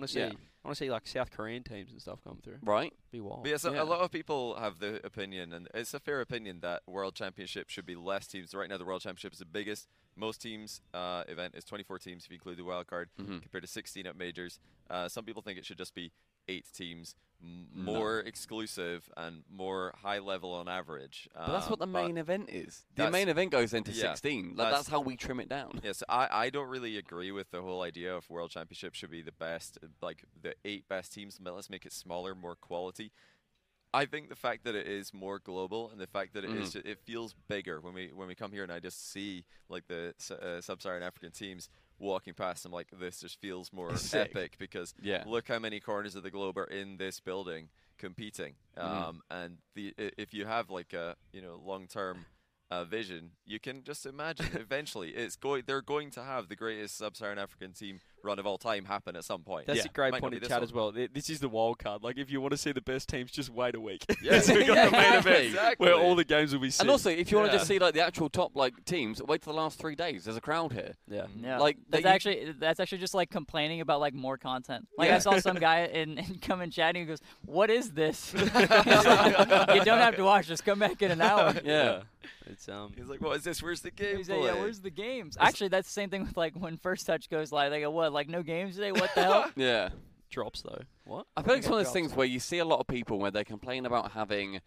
want to see. I want to see like South Korean teams and stuff come through. Right? Be wild. But yeah, so Yeah. a lot of people have the opinion, and it's a fair opinion that World Championship should be less teams. Right now, the World Championship is the biggest. Most teams uh, event is 24 teams if you include the wild card, Mhm. compared to 16 at majors. Uh, some people think it should just be eight teams, m- No. more exclusive and more high level on average. But that's what the Um, main event is. The main event goes into yeah, 16. Like, that's- that's how we trim it down. Yes, I, I don't really agree with the whole idea of World Championship should be the best, like the eight best teams. Let's make it smaller, more quality. I think the fact that it is more global and the fact that it is, Mhm. it feels bigger when we when we come here and I just see like the uh, sub-Saharan African teams walking past. I'm like, this just feels more sick. epic because Yeah. look how many corners of the globe are in this building competing. Mhm. Um, and the if you have like a you know long term uh, vision, you can just imagine eventually it's going. They're going to have the greatest sub-Saharan African team run of all time happen at some point. That's Yeah. a great Might point be in this chat one. as well. This is the wild card. Like, if you want to see the best teams, just wait a week. Yeah, so we got yeah, the main event exactly. where all the games will be. Sick. And also, if you want to just see like the actual top like teams, wait for the last three days. There's a crowd here. yeah, Yeah, Like, that's that actually that's actually just like complaining about like more content. Like I saw some guy in, in come in chatting and he goes, "What is this?" You don't have to watch. Just come back in an hour. Yeah. it's um. He's like, "What is this? Where's the game?" He's like, yeah, where's the games? Actually, that's the same thing with like when First Touch goes live. They go, "What? Like no games today? What the hell?" Yeah. drops though. What? I feel like it's one of those drops. things where you see a lot of people where they complain about having,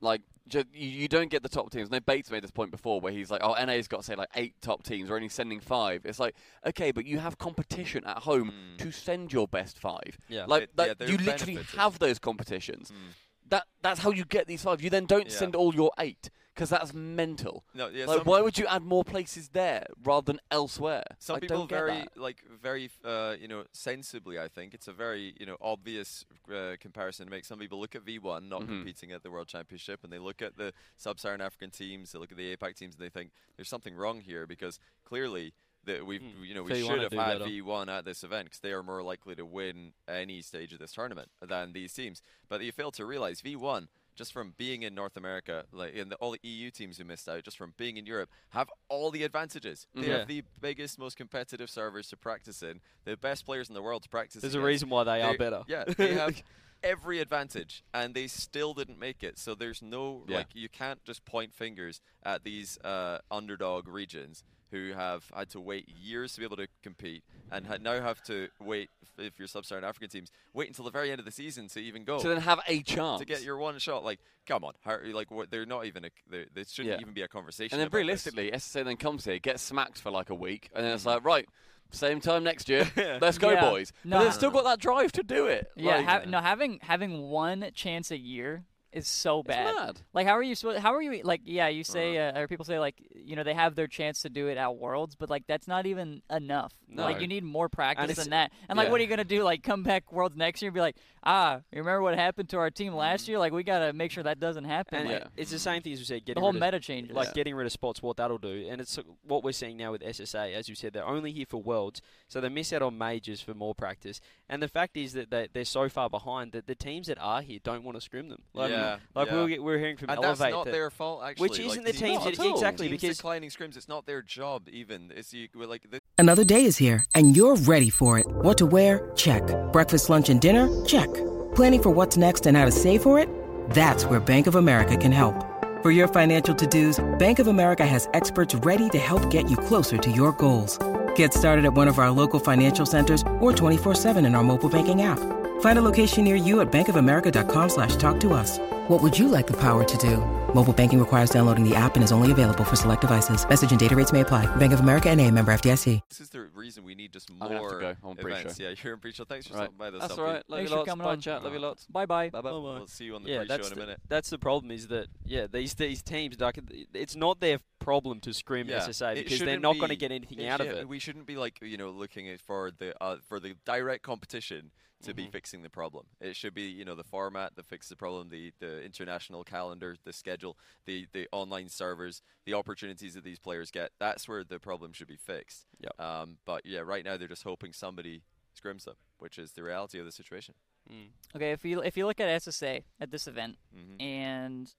like, ju- you, you don't get the top teams. No, Bates made this point before where he's like, oh, NA's got, say, like eight top teams. We're only sending five. It's like, okay, but you have competition at home to send your best five. Yeah. Like, It- yeah, like, they're you literally benefited. have those competitions. Mm. That That's how you get these five. You then don't Yeah. send all your eight because that's mental. No, yeah, like, why would you add more places there rather than elsewhere? Some I people don't get very that. like very uh, you know sensibly. I think it's a very you know obvious uh, comparison to make. Some people look at V1 not Mhm. competing at the World Championship, and they look at the Sub-Saharan African teams. They look at the APAC teams, and they think there's something wrong here because clearly. That we've, Mm. you know, we V1 should have had better. V1 at this event because they are more likely to win any stage of this tournament than these teams. But you fail to realize V1, just from being in North America, like in the, all the EU teams who missed out, just from being in Europe, have all the advantages. They Yeah. have the biggest, most competitive servers to practice in, the best players in the world to practice. In. There's a reason why they are They- better. Yeah, they have every advantage, and they still didn't make it. So there's no Yeah. like you can't just point fingers at these uh, underdog regions who have had to wait years to be able to compete, and ha- now have to wait if you're sub-Saharan African teams wait until the very end of the season to even go To then have a chance. to get your one shot. Like, come on, how, like what, they're not even a. they're- They shouldn't Yeah. even be a conversation. And then about this. realistically, SSA then comes here, gets smacked for like a week, and then Mm-hmm. it's like, right, same time next year, let's go, Yeah. boys. No. But they've still got that drive to do it. Yeah, Like, ha- no, having having one chance a year is so it's bad. mad. Like, how are you supposed? How are you? Like, yeah, you say, uh, or people say, like, you know, they have their chance to do it at Worlds, but like, that's not even enough. Like, you need more practice than that. And like, yeah. what are you gonna do? Like, come back Worlds next year and be like, ah, you remember what happened to our team last year? Like, we gotta make sure that doesn't happen. And Like, it- it's the same thing as we said. the Getting whole rid of, meta changes. like Yeah. getting rid of spots, what that'll do, and it's uh, what we're seeing now with SSA. As you said, they're only here for worlds, so they miss out on majors for more practice. And the fact is that they, they're so far behind that the teams that are here don't want to scrim them. Like, Yeah, like yeah. we're we're hearing from and Elevate that's not that- their fault, actually. which isn't the teams- teams Not that- at all. exactly teams because declining scrims. It's not their job even. It's you we're like the, Another day is here, and you're ready for it. What to wear? Check. Breakfast, lunch, and dinner? Check. Planning for what's next and how to save for it? That's where Bank of America can help. For your financial to-dos, Bank of America has experts ready to help get you closer to your goals. Get started at one of our local financial centers or 24-7 in our mobile banking app. Find a location near you at bankofamerica.com slash talk to us. What would you like the power to do? Mobile banking requires downloading the app and is only available for select devices. Message and data rates may apply. Bank of America and a member FDIC. this is the reason we need just I'm have to more go. I'm pretty events. sure. Yeah, you're in pre-show. Thanks for Right. stopping by this. That's Selfie. all right. Love Thanks you for lots. coming Bye, on. chat. Love you lots. bye bye. Bye bye. We'll see you on the yeah, pre-show that's in a the, minute. that's the problem is that yeah these these teams like it's not their problem to scrim Yeah, SSA it because they're shouldn't not going to get anything it out of it. We shouldn't be like you know looking for the uh, for the direct competition to be Mhm. fixing the problem. It should be you know the format that fixes the problem, the the international calendar, the schedule, the the online servers, the opportunities that these players get. That's where the problem should be fixed. Yep. Um, but yeah, right now they're just hoping somebody scrims them, which is the reality of the situation. Mm. Okay, if you if you look at SSA at this event Mhm. and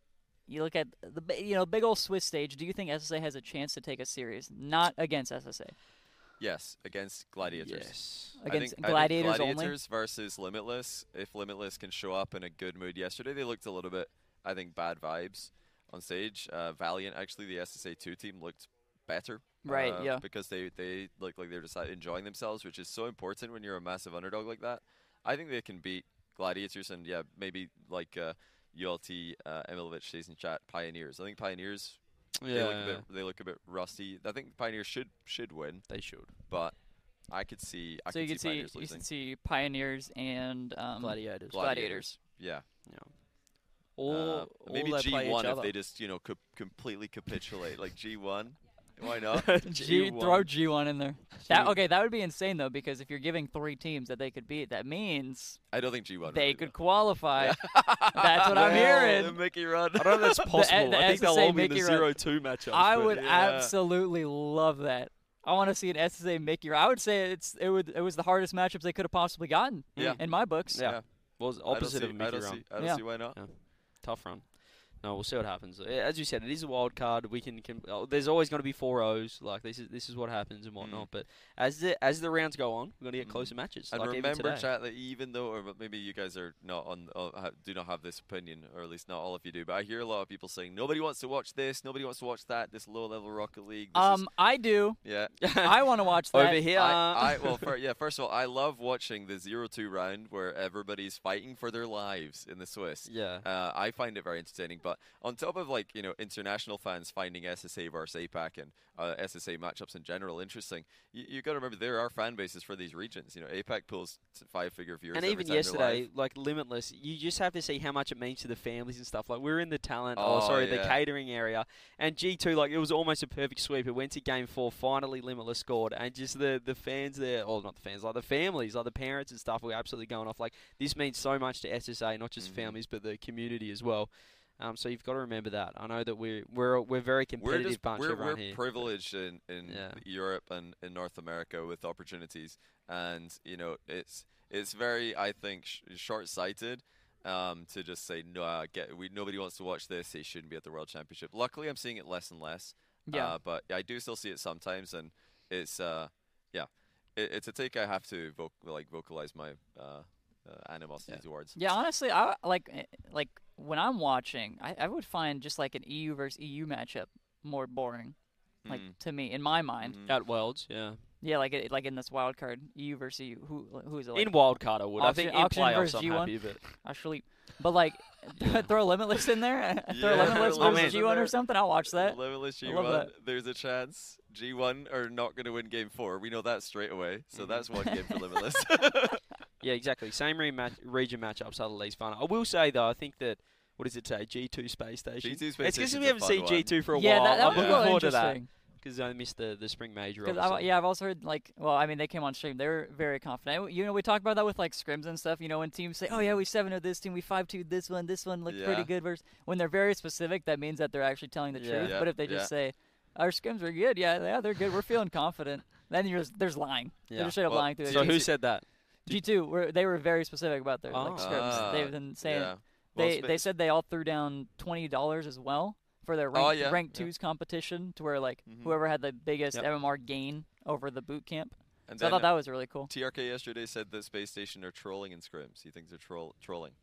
you look at the you know big old Swiss stage, do you think SSA has a chance to take a series? Not against SSA, Yes, against gladiators. Yes. I against think, I think gladiators, only. gladiators versus Limitless. If Limitless can show up in a good mood yesterday, they looked a little bit, I think, bad vibes on stage. Uh, Valiant, actually, the SSA two team looked better. Right, uh, yeah. Because they they look like they're just enjoying themselves, which is so important when you're a massive underdog like that. I think they can beat gladiators and yeah, maybe like uh, ULT uh, Emilovich says in chat, Pioneers. I think Pioneers. They look a bit. They look a bit rusty. I think Pioneers should should win, they should. but I could see. I so you could could see see Pioneers you losing. could see pioneers and um, Gladiators. gladiators. Yeah. Or, Uh, or maybe they G1 if they just, you know, co- completely capitulate. like G1, Why not? G, G1. throw G1 in there. That okay? That would be insane though, because if you're giving three teams that they could beat, that means I don't think G1. they do could that. qualify. That's what I'm hearing. the Mickey run. I don't know if that's possible. the I think they'll all be in the Mickey run. zero-two matchups. I would yeah. absolutely love that. I want to see an SSA Mickey. I would say it's it would it was the hardest matchups they could have possibly gotten. Yeah. in my books. Yeah. Yeah. was I don't opposite see- of a I Mickey don't run. see. I don't Yeah. see why not. Yeah. Tough run. No, we'll see what happens. Uh, As you said, it is a wild card. We can, can oh, there's always going to be four O's. Like this is this is what happens and whatnot. But as the as the rounds go on, we're going to get Mm. closer matches. And like even remember, today. chat, that even though, or maybe you guys are not on, uh, do not have this opinion, or at least not all of you do, but I hear a lot of people saying nobody wants to watch this, nobody wants to watch that, this low-level Rocket League. This Um, I do. yeah. I want to watch that. over here. I, I well, fir- yeah. First of all, I love watching the zero-two round where everybody's fighting for their lives in the Swiss. yeah. Uh, I find it very entertaining. But on top of like you know international fans finding SSA versus APAC and uh, SSA matchups in general interesting, you, you got to remember there are fan bases for these regions. You know, APAC pulls five-figure viewers. And even yesterday, like Limitless, you just have to see how much it means to the families and stuff. Like we're in the talent, oh, Oh, sorry, the catering area, and G two, like it was almost a perfect sweep. It went to game four. Finally, Limitless scored, and just the the fans there, or not the fans, like the families, like the parents and stuff, were absolutely going off. Like this means so much to SSA, not just Mhm. families, but the community as well. Um, so you've got to remember that. I know that we're we're we're very we're competitive just bunch we're, we're here. privileged in, in Yeah. Europe and in North America with opportunities, and you know it's it's very I think sh- short-sighted. Um, to just say no, uh, get we nobody wants to watch this. They shouldn't be at the World Championship. Luckily, I'm seeing it less and less. Yeah. Uh, but I do still see it sometimes, and it's uh, yeah, it, it's a take I have to voc- like vocalize my uh, uh, animosity towards. Yeah, honestly, I like eh, like when I'm watching, I, I would find just like an EU versus EU matchup more boring. Like Mm. to me, in my mind, Mhm. At Worlds, yeah. yeah, like like in this wild card, EU versus EU. Who who is it? Like, in wild card, I would. I think Auction- in auction playoffs, versus I'm G1? happy, but actually, but like throw Limitless in there, throw Yeah, Limitless versus Limitless in G1 there. or something. I'll watch that. Limitless G1. love that. there's a chance G1 are not going to win game four. We know that straight away. So Mm-hmm. that's one game for Limitless. Yeah, exactly. Same rematch, region matchups are the least fun. I will say though, I think that what does it say? G two space station. G2 space It's because we haven't seen. G two for a yeah, while. that, that I'm was looking real forward to that interesting. because I uh, missed the the spring major. Because obviously. yeah, I've also heard like, well, I mean, they came on stream. They were very confident. You know, we talk about that with like scrims and stuff. You know, when teams say, "Oh yeah, we seven to this team, we five two this one, this one looked pretty good." Versus when they're very specific, that means that they're actually telling the Yeah. truth. Yeah, But if they just yeah. say, "Our scrims are good," yeah, yeah, they're good. We're feeling confident. Then you're just, there's lying. Yeah. They're just straight up Well, lying through. So their who said that? G two? Were they were very specific about their like Oh. scrims. Ah, They've been saying yeah. Well, they spa- they said they all threw down twenty dollars as well for their Oh, ranked, yeah, ranked yeah. twos competition to where like Mhm. whoever had the biggest Yep. MMR gain over the boot camp. and So I thought that was really cool. TRK yesterday said that Space Station are trolling in scrims. He thinks they're troll trolling.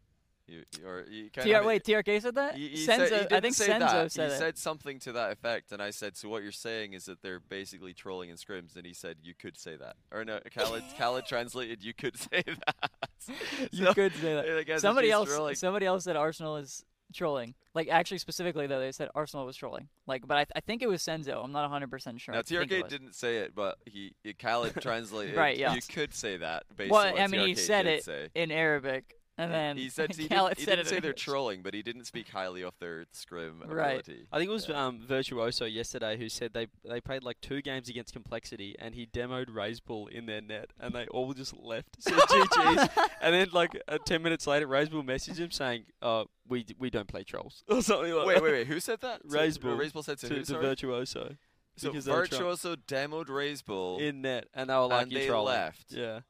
You, or you kind TR, of wait, TRK said that? He, he Senzo, said, I think Senzo that. said he it. said something to that effect, and I said, "So what you're saying is that they're basically trolling in scrims?" And he said, "You could say that." Or no, Khaled, Khaled translated, "You could say that." you could say that. I guess it's Somebody else, trolling. somebody else said Arsenal is trolling. Like actually, specifically though, they said Arsenal was trolling. Like, but I, I think it was Senzo. I'm not 100 percent sure. Now TRK didn't say it, but he he- Khaled translated. Right, yeah. You could say that. Based Well, I mean, he said it Say. in Arabic, and then he said he Khaled didn't, he didn't say they're trolling, but he didn't speak highly of their scrim Right. ability. I think it was Yeah. um, Virtuoso yesterday who said they they played like two games against Complexity and he demoed Reysbull in their net and they all just left. Said GG's. and then like uh, ten minutes later, Reysbull messaged him saying, "Uh, we we don't play trolls or something like Wait, that." wait, wait. Who said that? To- Reysbull. Reysbull said to, to, who? to? Virtuoso so because they were tro- Virtuoso demoed Reysbull. in net, and they were like, and "You they trolling." left. Yeah,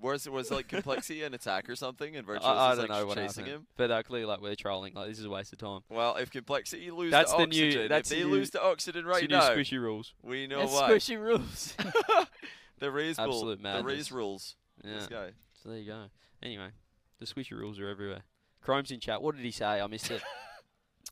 Was was like complexity an attack or something? And I, Virtuoso's I don't like know what chasing happened, him. but they're clearly like we're trolling. Like this is a waste of time. Well, if complexity lose That's to the new- oxygen, that's if the they new- lose to oxygen right It's the new now, squishy rules. we know It's why. squishy rules. the Raze bull, Absolute the madness. Raze rules. Yeah. Let's go. So there you go. Anyway, the squishy rules are everywhere. Chrome's in chat. What did he say? I missed it.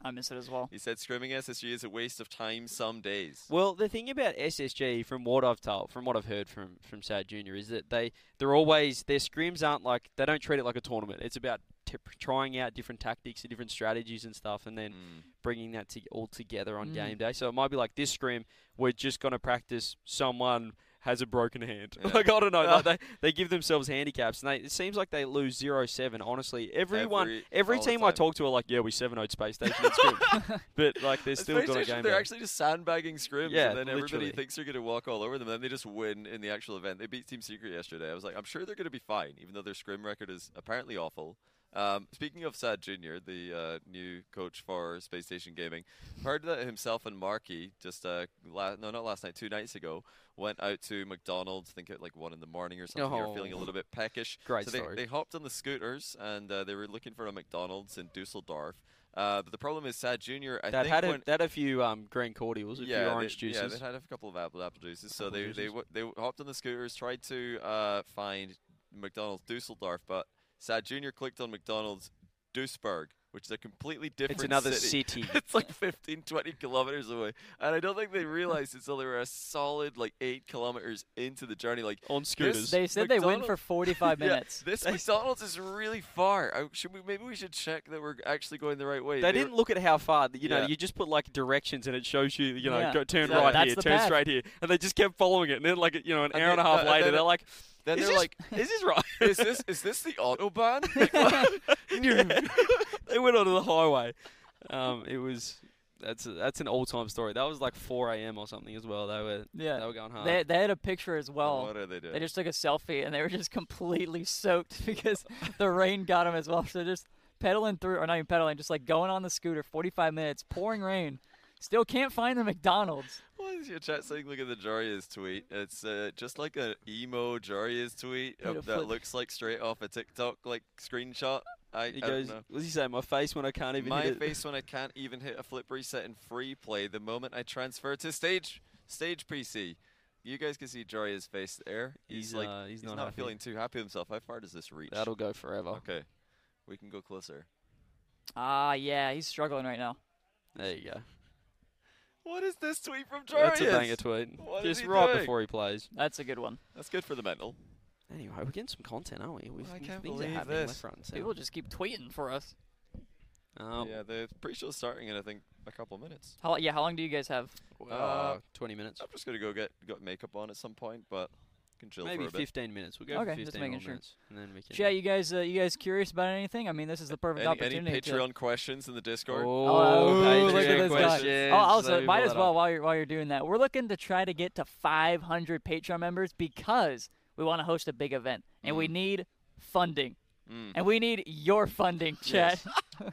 I miss it as well. He said scrimming SSG is a waste of time some days. Well, the thing about SSG, from what I've told, from what I've heard from from SadJunior, is that they they're always their scrims aren't like they don't treat it like a tournament. It's about t- trying out different tactics and different strategies and stuff, and then Mm. bringing that to- all together on Mm. game day. So it might be like this scrim, we're just going to practice someone has a broken hand. Yeah. Like I don't know. Like uh, they, they give themselves handicaps, and they, it seems like they lose 0-7. Honestly, everyone, Every- every, team I talk to are like, yeah, we 7-0 Space Station. It's good, but like they're still got a game. They're actually just sandbagging scrims, Yeah, and then everybody thinks they're going to walk all over them. and Then they just win in the actual event. They beat Team Secret yesterday. I was like, I'm sure they're going to be fine, even though their scrim record is apparently awful. Um, speaking of SadJunior, the uh, new coach for Space Station Gaming, heard that himself and Marky just uh, la- no, not last night, two nights ago, went out to McDonald's. I think at like one in the morning or something. They were feeling a Oh. little bit peckish. Great so they, story. they hopped on the scooters and uh, they were looking for a McDonald's in Dusseldorf. Uh, but the problem is SadJunior. I That think had a, that a few um, green cordials, a few orange they, juices. Yeah, they had a couple of apple apple juices. So Apple they they juices. w- they hopped on the scooters, tried to uh, find McDonald's Dusseldorf, but SadJunior clicked on McDonald's Duisburg, which is a completely different. it's another city. city. it's like 15, 20 kilometers away, and I don't think they realized until they were a solid like eight kilometers into the journey. Like on scooters. They said they went for McDonald's- 45 Yeah, minutes. this McDonald's is really far. I, should we maybe we should check that we're actually going the right way. They were- didn't look at how far. You know, Yeah. you just put like directions and it shows you. You know, Yeah. go turn So right that's here, the turn path. straight here, and they just kept following it. And then, like you know, an And hour and a half uh, and later, then- they're like, Then is they're this, like, "Is this right?" is this is this the autobahn? they went onto the highway. Um, it was that's a, that's an old time story. That was like 4 a.m. or something as well. They were Yeah. they were going hard. They, they had a picture as well. what are they doing? They just took a selfie and they were just completely soaked because the rain got them as well. So just pedaling through, or not even pedaling, just like going on the scooter, 45 minutes, pouring rain. Still can't find the McDonald's. What is your chat saying? Look at the Jaria's tweet. It's uh, just like an emo Jaria's tweet of, that flip. looks like straight off a TikTok like screenshot. I, he I goes, don't know. "What's he say? My face when I can't even My hit it." face when I can't even hit a flip reset in free play the moment I transfer to stage stage PC. You guys can see Jaria's face there. He's, He's, like uh, he's he's not not, feeling too happy with himself. How far does this reach? That'll go forever. okay. We can go closer. Ah, yeah, he's struggling right now. There you go. What is this tweet from Jaria's? That's a banger tweet. What is Just he right doing? before he plays. That's a good one. That's good for the mental. Anyway, we're getting some content, aren't we? We've, I can't things believe are happening this. left, front. People just keep tweeting for us. Um, yeah, the pre-show's starting in I think a couple of minutes. How, yeah, how long do you guys have? uh, Uh, 20 minutes. I'm just gonna go get got makeup on at some point, but can chill Maybe for a bit. 15 minutes. We'll go Okay, for just 15 making sure. minutes, and then we can. Chat, you guys, uh, you guys curious about anything? I mean, this is the perfect Any, any opportunity. to- Patreon questions in the Discord? Oh, Patreon look at this guy. Oh, also, Let me might as well while you're while you're doing that. We're looking to try to get to 500 Patreon members because we want to host a big event and we need funding. Mm. And we need your funding, chat.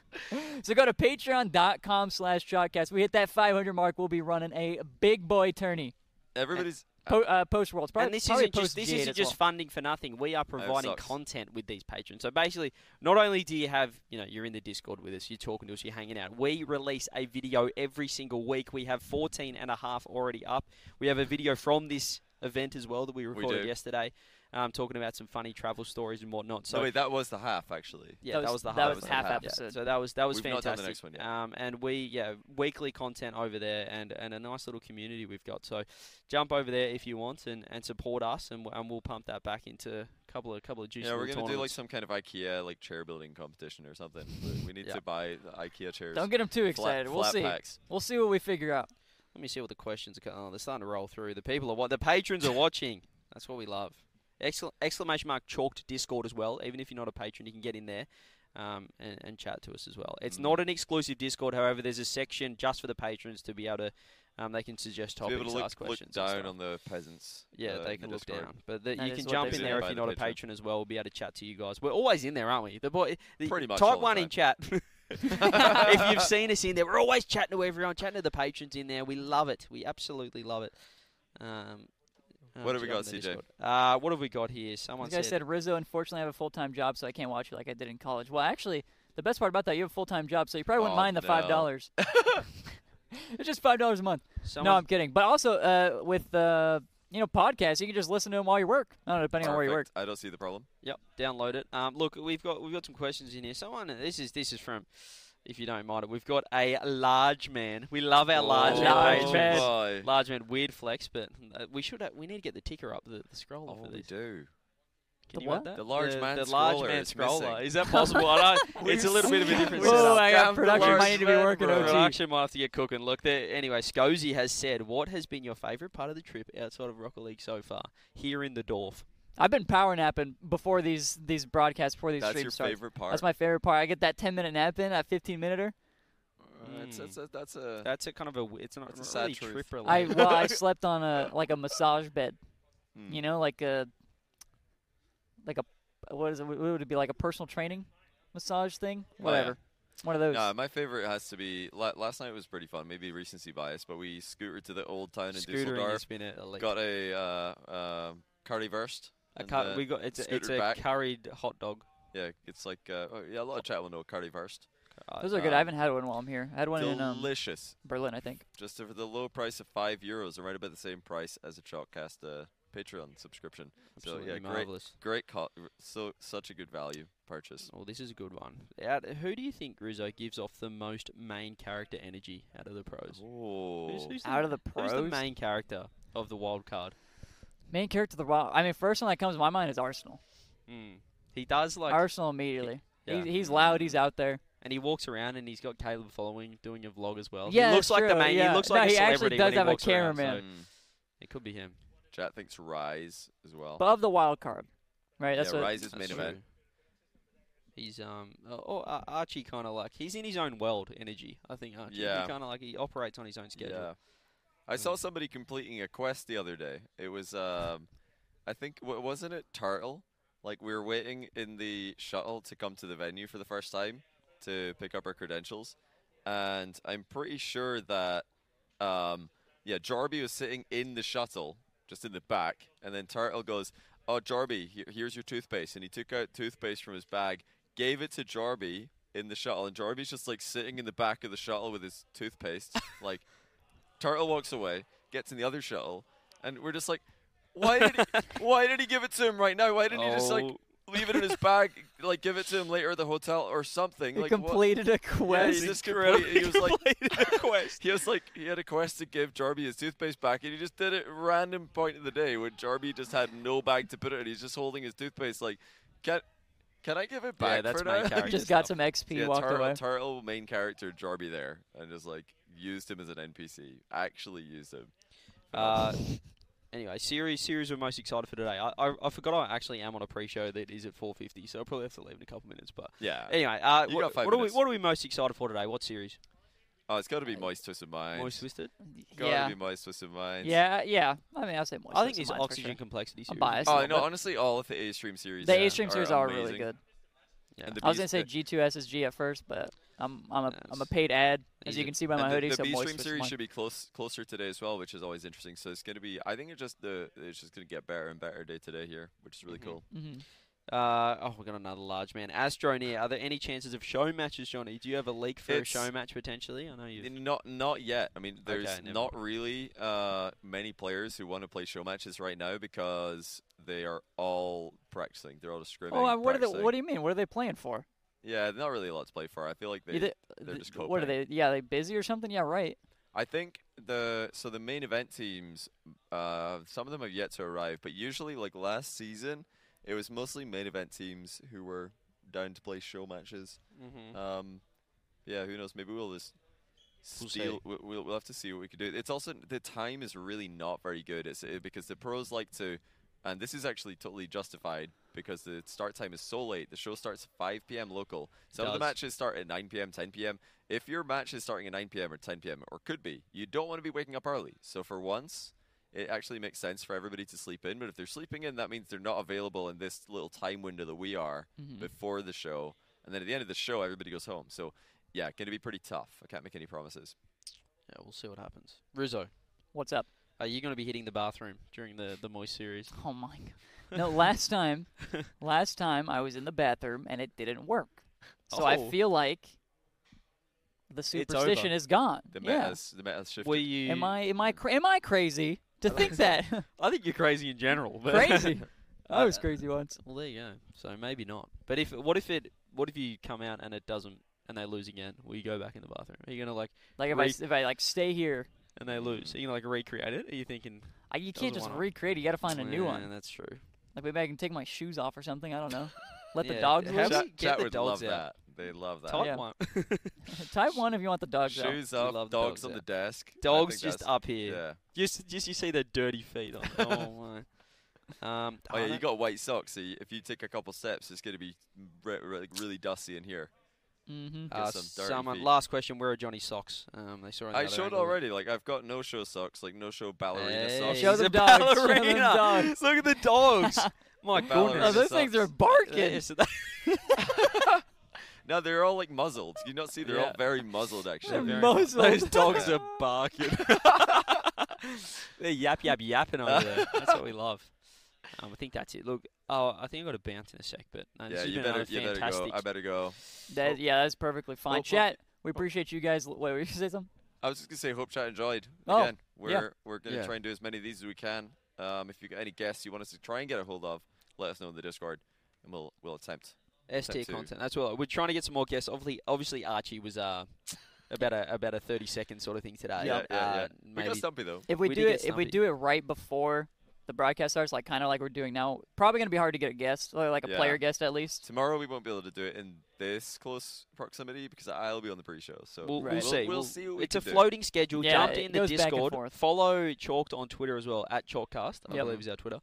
so go to patreon.com slash chalkcast. We hit that 500 mark. We'll be running a big boy tourney. Everybody's Po- uh, post Worlds. Probably, and this isn't just this isn't just well. funding for nothing. We are providing sucks. content with these patrons. So basically, not only do you have you know you're in the Discord with us, you're talking to us, you're hanging out. We release a video every single week. We have 14 and a half already up. We have a video from this event as well that we recorded do. yesterday, um, talking about some funny travel stories and whatnot. So no, wait, that was the half actually. yeah, That that was- was the that half. was the half half. Yeah, episode. so that was that was We've not done the next one yet. Um, and we yeah weekly content over there and, and a nice little community we've got. So jump over there if you want and, and support us and, and we'll pump that back into a couple of couple of juicy Yeah, we're gonna do like some kind of IKEA like chair building competition or something. We- we need Yeah. to buy the IKEA chairs. Don't get them too flat- excited. we'll flat see. packs. We'll see what we figure out. Let me see what the questions are. Oh, they're starting to roll through. The people are what the patrons are watching. That's what we love. Excla- exclamation mark chalked Discord as well. Even if you're not a patron, you can get in there. Um, and, and chat to us as well. It's Mm. not an exclusive Discord, however. There's a section just for the patrons to be able to. Um, they can suggest topics, able to look, ask questions. and down on the peasants. Yeah, uh, they can the look Discord. down. But the, you can jump in there if you're the not a patron. patron as well. We'll be able to chat to you guys. We're always in there, aren't we? The boy, the, Pretty much Type all the one in chat. if you've seen us in there, we're always chatting to everyone, chatting to the patrons in there. We love it. We absolutely love it. Um, What have we got, in CJ? Uh, what have we got here? Someone This guy said, Rizzo, unfortunately, I have a full time job, so I can't watch you like I did in college. Well, actually, the best part about that, you have a full time job, so you probably wouldn't Oh, mind the no. $5. it's just $5 a month. someone, No, I'm kidding. But also, uh, with uh, you know podcasts, you can just listen to them while you work. I don't know, depending on where you work. I don't see the problem. Yep, download it. Um, look, we've got we've got some questions in here. Someone, this is this is from, if you don't mind it, we've got a large man. We love our large, oh, man Large man. boy. Large man, weird flex, but uh, we should have, we need to get the ticker up, the, the scroller Oh, for we do. Can The you what? that? The large the, man the large scroller man is scroller. missing. Is that possible? I don't, it's a little bit of a different Whoa, setup. I got the production large might need to be working bro. OT. Production might have to get cooking. Look, there. Anyway, Scozy has said, "What has been your favourite part of the trip outside of Rocket League so far? Here in the Dorf." I've been power napping before these these broadcasts before these That's streams your start. favorite part. That's my favorite part. I get that 10 minute nap in, that 15 minuter. Uh, it's, it's a, that's a That's a kind of a. w- It's not, That's a not sad really truth. trip I well, I slept on a like a massage bed. hmm. You know, like a like a what is it? What would it be like a personal training massage thing? Oh, yeah. Whatever. One of those. No, my favorite has to be la- last night was pretty fun. Maybe recency bias, but we scooted to the old town in Scootering Dusseldorf. has been a, a Got a uh, uh, currywurst. A and, uh, we got it's a, it's a back. curried hot dog. Yeah, it's like uh, oh, yeah, a lot of chat will know currywurst. Uh, those are good. I haven't had one while I'm here. I had one in um, Delicious. Berlin, I think. Just for the low price of five euros, and right about the same price as a Chalkcast uh, Patreon subscription. absolutely so yeah, great, marvelous. great, co- so such a good value purchase. Oh, this is a good one. Out, who do you think Rizzo gives off the most main character energy out of the pros? Oh, Who's, who's Out the, of the pros, Who's the main character of the wild card? Main character of the Wild. I mean, first one that comes to my mind is Arsenal. Mm. He does like, Arsenal immediately. yeah. He's, he's loud. He's out there. and he walks around and he's got Caleb following, doing a vlog as well. Yeah, he looks that's like the true, main. yeah. He looks No, like he a actually celebrity does when he have a walks around, cameraman. so Mm. it could be him. Chat thinks Rise as well. But of the wild card, right? That's yeah, what. Rise is main That's event. He's um oh, uh, Archie kind of like he's in his own world energy. I think Archie. Yeah. He kind of like he operates on his own schedule. Yeah. I saw somebody completing a quest the other day. It was, um, I think, wasn't it Turtle? Like we were waiting in the shuttle to come to the venue for the first time to pick up our credentials, and I'm pretty sure that, um, yeah, Jarby was sitting in the shuttle, just in the back, and then Turtle goes, "Oh, Jarby, here's your toothpaste," and he took out toothpaste from his bag, gave it to Jarby in the shuttle, and Jarby's just like sitting in the back of the shuttle with his toothpaste, like. Turtle walks away, gets in the other shuttle, and we're just like, why did he, why did he give it to him right now? Why didn't he just like Oh. leave it in his bag, like give it to him later at the hotel or something? He like what- completed a Yeah, quest. he just complete, he was like completed a quest. he was like he had a quest to give Jarby his toothpaste back, and he just did it at random point of the day when Jarby just had no bag to put it in. He's just holding his toothpaste like, can can I give it Yeah, back? that's for main now? character just got stuff. some XP. yeah, walked Turtle, away. Turtle main character Jarby there, and just like used him as an NPC. Actually used him. Uh, anyway, series series we're most excited for today. I, I I forgot I actually am on a pre-show that is at 4:50, so I'll probably have to leave in a couple minutes. But yeah. anyway, uh, You what, got what are we what are we most excited for today? What series? Oh, it's got to be Moist Twisted Mind. Moist Twisted. Got to yeah. be Moist Twisted Mind. Yeah, yeah. I mean, I'll say more. I think it's Oxygen Complexity I'm series. biased. Oh no, honestly, all of the A Stream series. The uh, A stream series are really good. Yeah. And the I was gonna say the- G2SSG at first, but I'm I'm a am a paid ad, as Easy. you can see by my and the, hoodie. the so B Stream series mine. should be close closer today as well, which is always interesting. So it's gonna be. I think it just the it's just gonna get better and better day to day here, which is really Mhm. cool. Mhm. Uh, oh, we got another large man. Astroneer, are there any chances of show matches, Johnny? Do you have a leak for a show match potentially? I know you. N- Not not yet. I mean, there's Okay, never not really uh, many players who want to play show matches right now because they are all practicing. They're all just scrimming. Oh, uh, what are they. What do you mean? What are they playing for? Yeah, not really a lot to play for. I feel like they. Either- they're th- just what are they? Yeah, they busy or something? Yeah, right. I think the so the main event teams, uh, some of them have yet to arrive, but usually like last season, it was mostly main event teams who were down to play show matches. mm-hmm. Um, yeah, who knows? Maybe we'll just We'll steal. We'll, we'll, we'll have to see what we can do. It's also the time is really not very good. It's uh, because the pros like to, and this is actually totally justified because the start time is so late. The show starts at 5 p.m. local. Some of the matches start at 9 p.m., 10 p.m. If your match is starting at 9 p.m. or 10 p.m. or could be, you don't want to be waking up early. So for once, it actually makes sense for everybody to sleep in. But if they're sleeping in, that means they're not available in this little time window that we are Mhm. before the show. And then at the end of the show, everybody goes home. So yeah, going to be pretty tough. I can't make any promises. Yeah, we'll see what happens. Rizzo, What's up? are you going to be hitting the bathroom during the the Moist series? Oh my god. No, last time, last time I was in the bathroom and it didn't work. So I Oh. feel like the superstition is gone. The yeah. meta's the meta's shifted. Were you? Am I am I cra- am I crazy to think that? I think you're crazy in general. But crazy. I was crazy once. Well, there you go. So maybe not. But if what if it? What if you come out and it doesn't, and they lose again? Will you go back in the bathroom? Are you gonna like, Like if I Re- s- if I like stay here, and they lose? Are you gonna like recreate it? Are you thinking? I, you can't just recreate. it. You got to find a new Yeah, one. That's true. Like maybe I can take my shoes off or something. I don't know. Let the Yeah, dogs have loose. we- Chat, get chat the would dogs love out. That. They love that. Type Yeah. one. Type one if you want the dogs out. Shoes We off, love dogs, dogs, on yeah. the desk. I Dogs think just that's- up here. Yeah. Just, just you see their dirty feet on. oh my. Um, Oh yeah, you got white socks. So you, if you take a couple steps, it's gonna be re- re- like really dusty in here. Mm-hmm. Uh, some dirty someone. feet. Last question. Where are Johnny's socks? Um, they saw. I showed already. Like I've got no show socks, like no show ballerina Hey, socks. Show he's them a dogs, show them ballerina. dogs. Look at the dogs. My Ballerina Oh, goodness. those things are socks. barking. Yes, they- no, they're all like muzzled. You not see they're all very muzzled actually. They're Very muzzled. Those dogs are barking. They're yap yap yapping over there. That's what we love. Um, I think that's it. Look, oh, I think I got to bounce in a sec, but no, Yeah, you better, you better go. I better go. That, yeah, that's perfectly fine. Well, well- Chat, we appreciate you guys. Wait, were you say something? I was just gonna say, hope chat enjoyed. Oh, Again, we're yeah. we're gonna Yeah. try and do as many of these as we can. Um, if you got any guests you want us to try and get a hold of, let us know in the Discord, and we'll we'll attempt. S tier content. That's what we're trying to get some more guests. Obviously, obviously Archie was uh about a about a thirty second sort of thing today. Yeah, yeah, uh, yeah. We Maybe got Stumpy though. If we, We do it, if we do it right before the broadcast starts, like kind of like we're doing now, probably gonna be hard to get a guest, or like a Yeah. player guest at least. Tomorrow we won't be able to do it in this close proximity because I'll be on the pre-show. So We'll, Right. we'll see. We'll see what we it's a can do. floating schedule. Yeah, Jumped in the goes back and Discord. forth. Follow Chalked on Twitter as well at Chalkcast. I Yep. believe is our Twitter.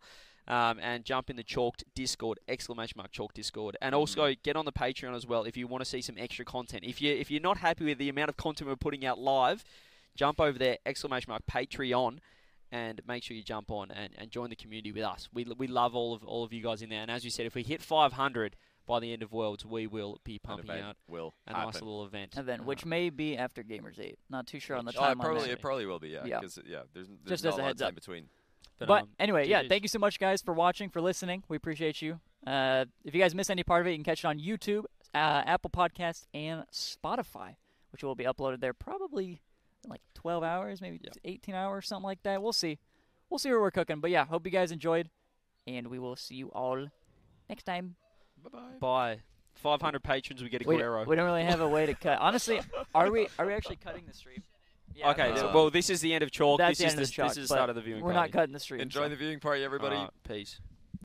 Um, and jump in the Chalked Discord exclamation mark Chalk Discord, Mm-hmm. and also get on the Patreon as well if you want to see some extra content. If you if you're not happy with the amount of content we're putting out live, jump over there exclamation mark Patreon. And make sure you jump on and, and join the community with us. We, we love all of all of you guys in there. And as you said, if we hit 500 by the end of Worlds, we will be An pumping event out will a happen. nice little event. Event, Uh, which may be after Gamers Eight. Not too sure on the Oh, timeline. it probably it probably will be yeah. Yeah. Because yeah, there's, there's Just not as a a lot heads of up. between. But um, anyway, yeah, thank you so much, guys, for watching, for listening. We appreciate you. Uh, if you guys miss any part of it, you can catch it on YouTube, uh, Apple Podcasts, and Spotify, which will be uploaded there probably in like 12 hours, maybe Yeah. 18 hours, something like that. We'll see. We'll see where we're cooking. But yeah, hope you guys enjoyed, and we will see you all next time. Bye bye. By 500 patrons, we get a We, Guerrero. we don't really have a way to cut. Honestly, are we are we actually cutting the stream? Yeah, okay, no. so- Uh, well, this is the end of Chalk. That's this the is end the, of the chalk, this is the start of the viewing party. We're party. not cutting the stream. Enjoy so. the viewing party, everybody. Alright, peace.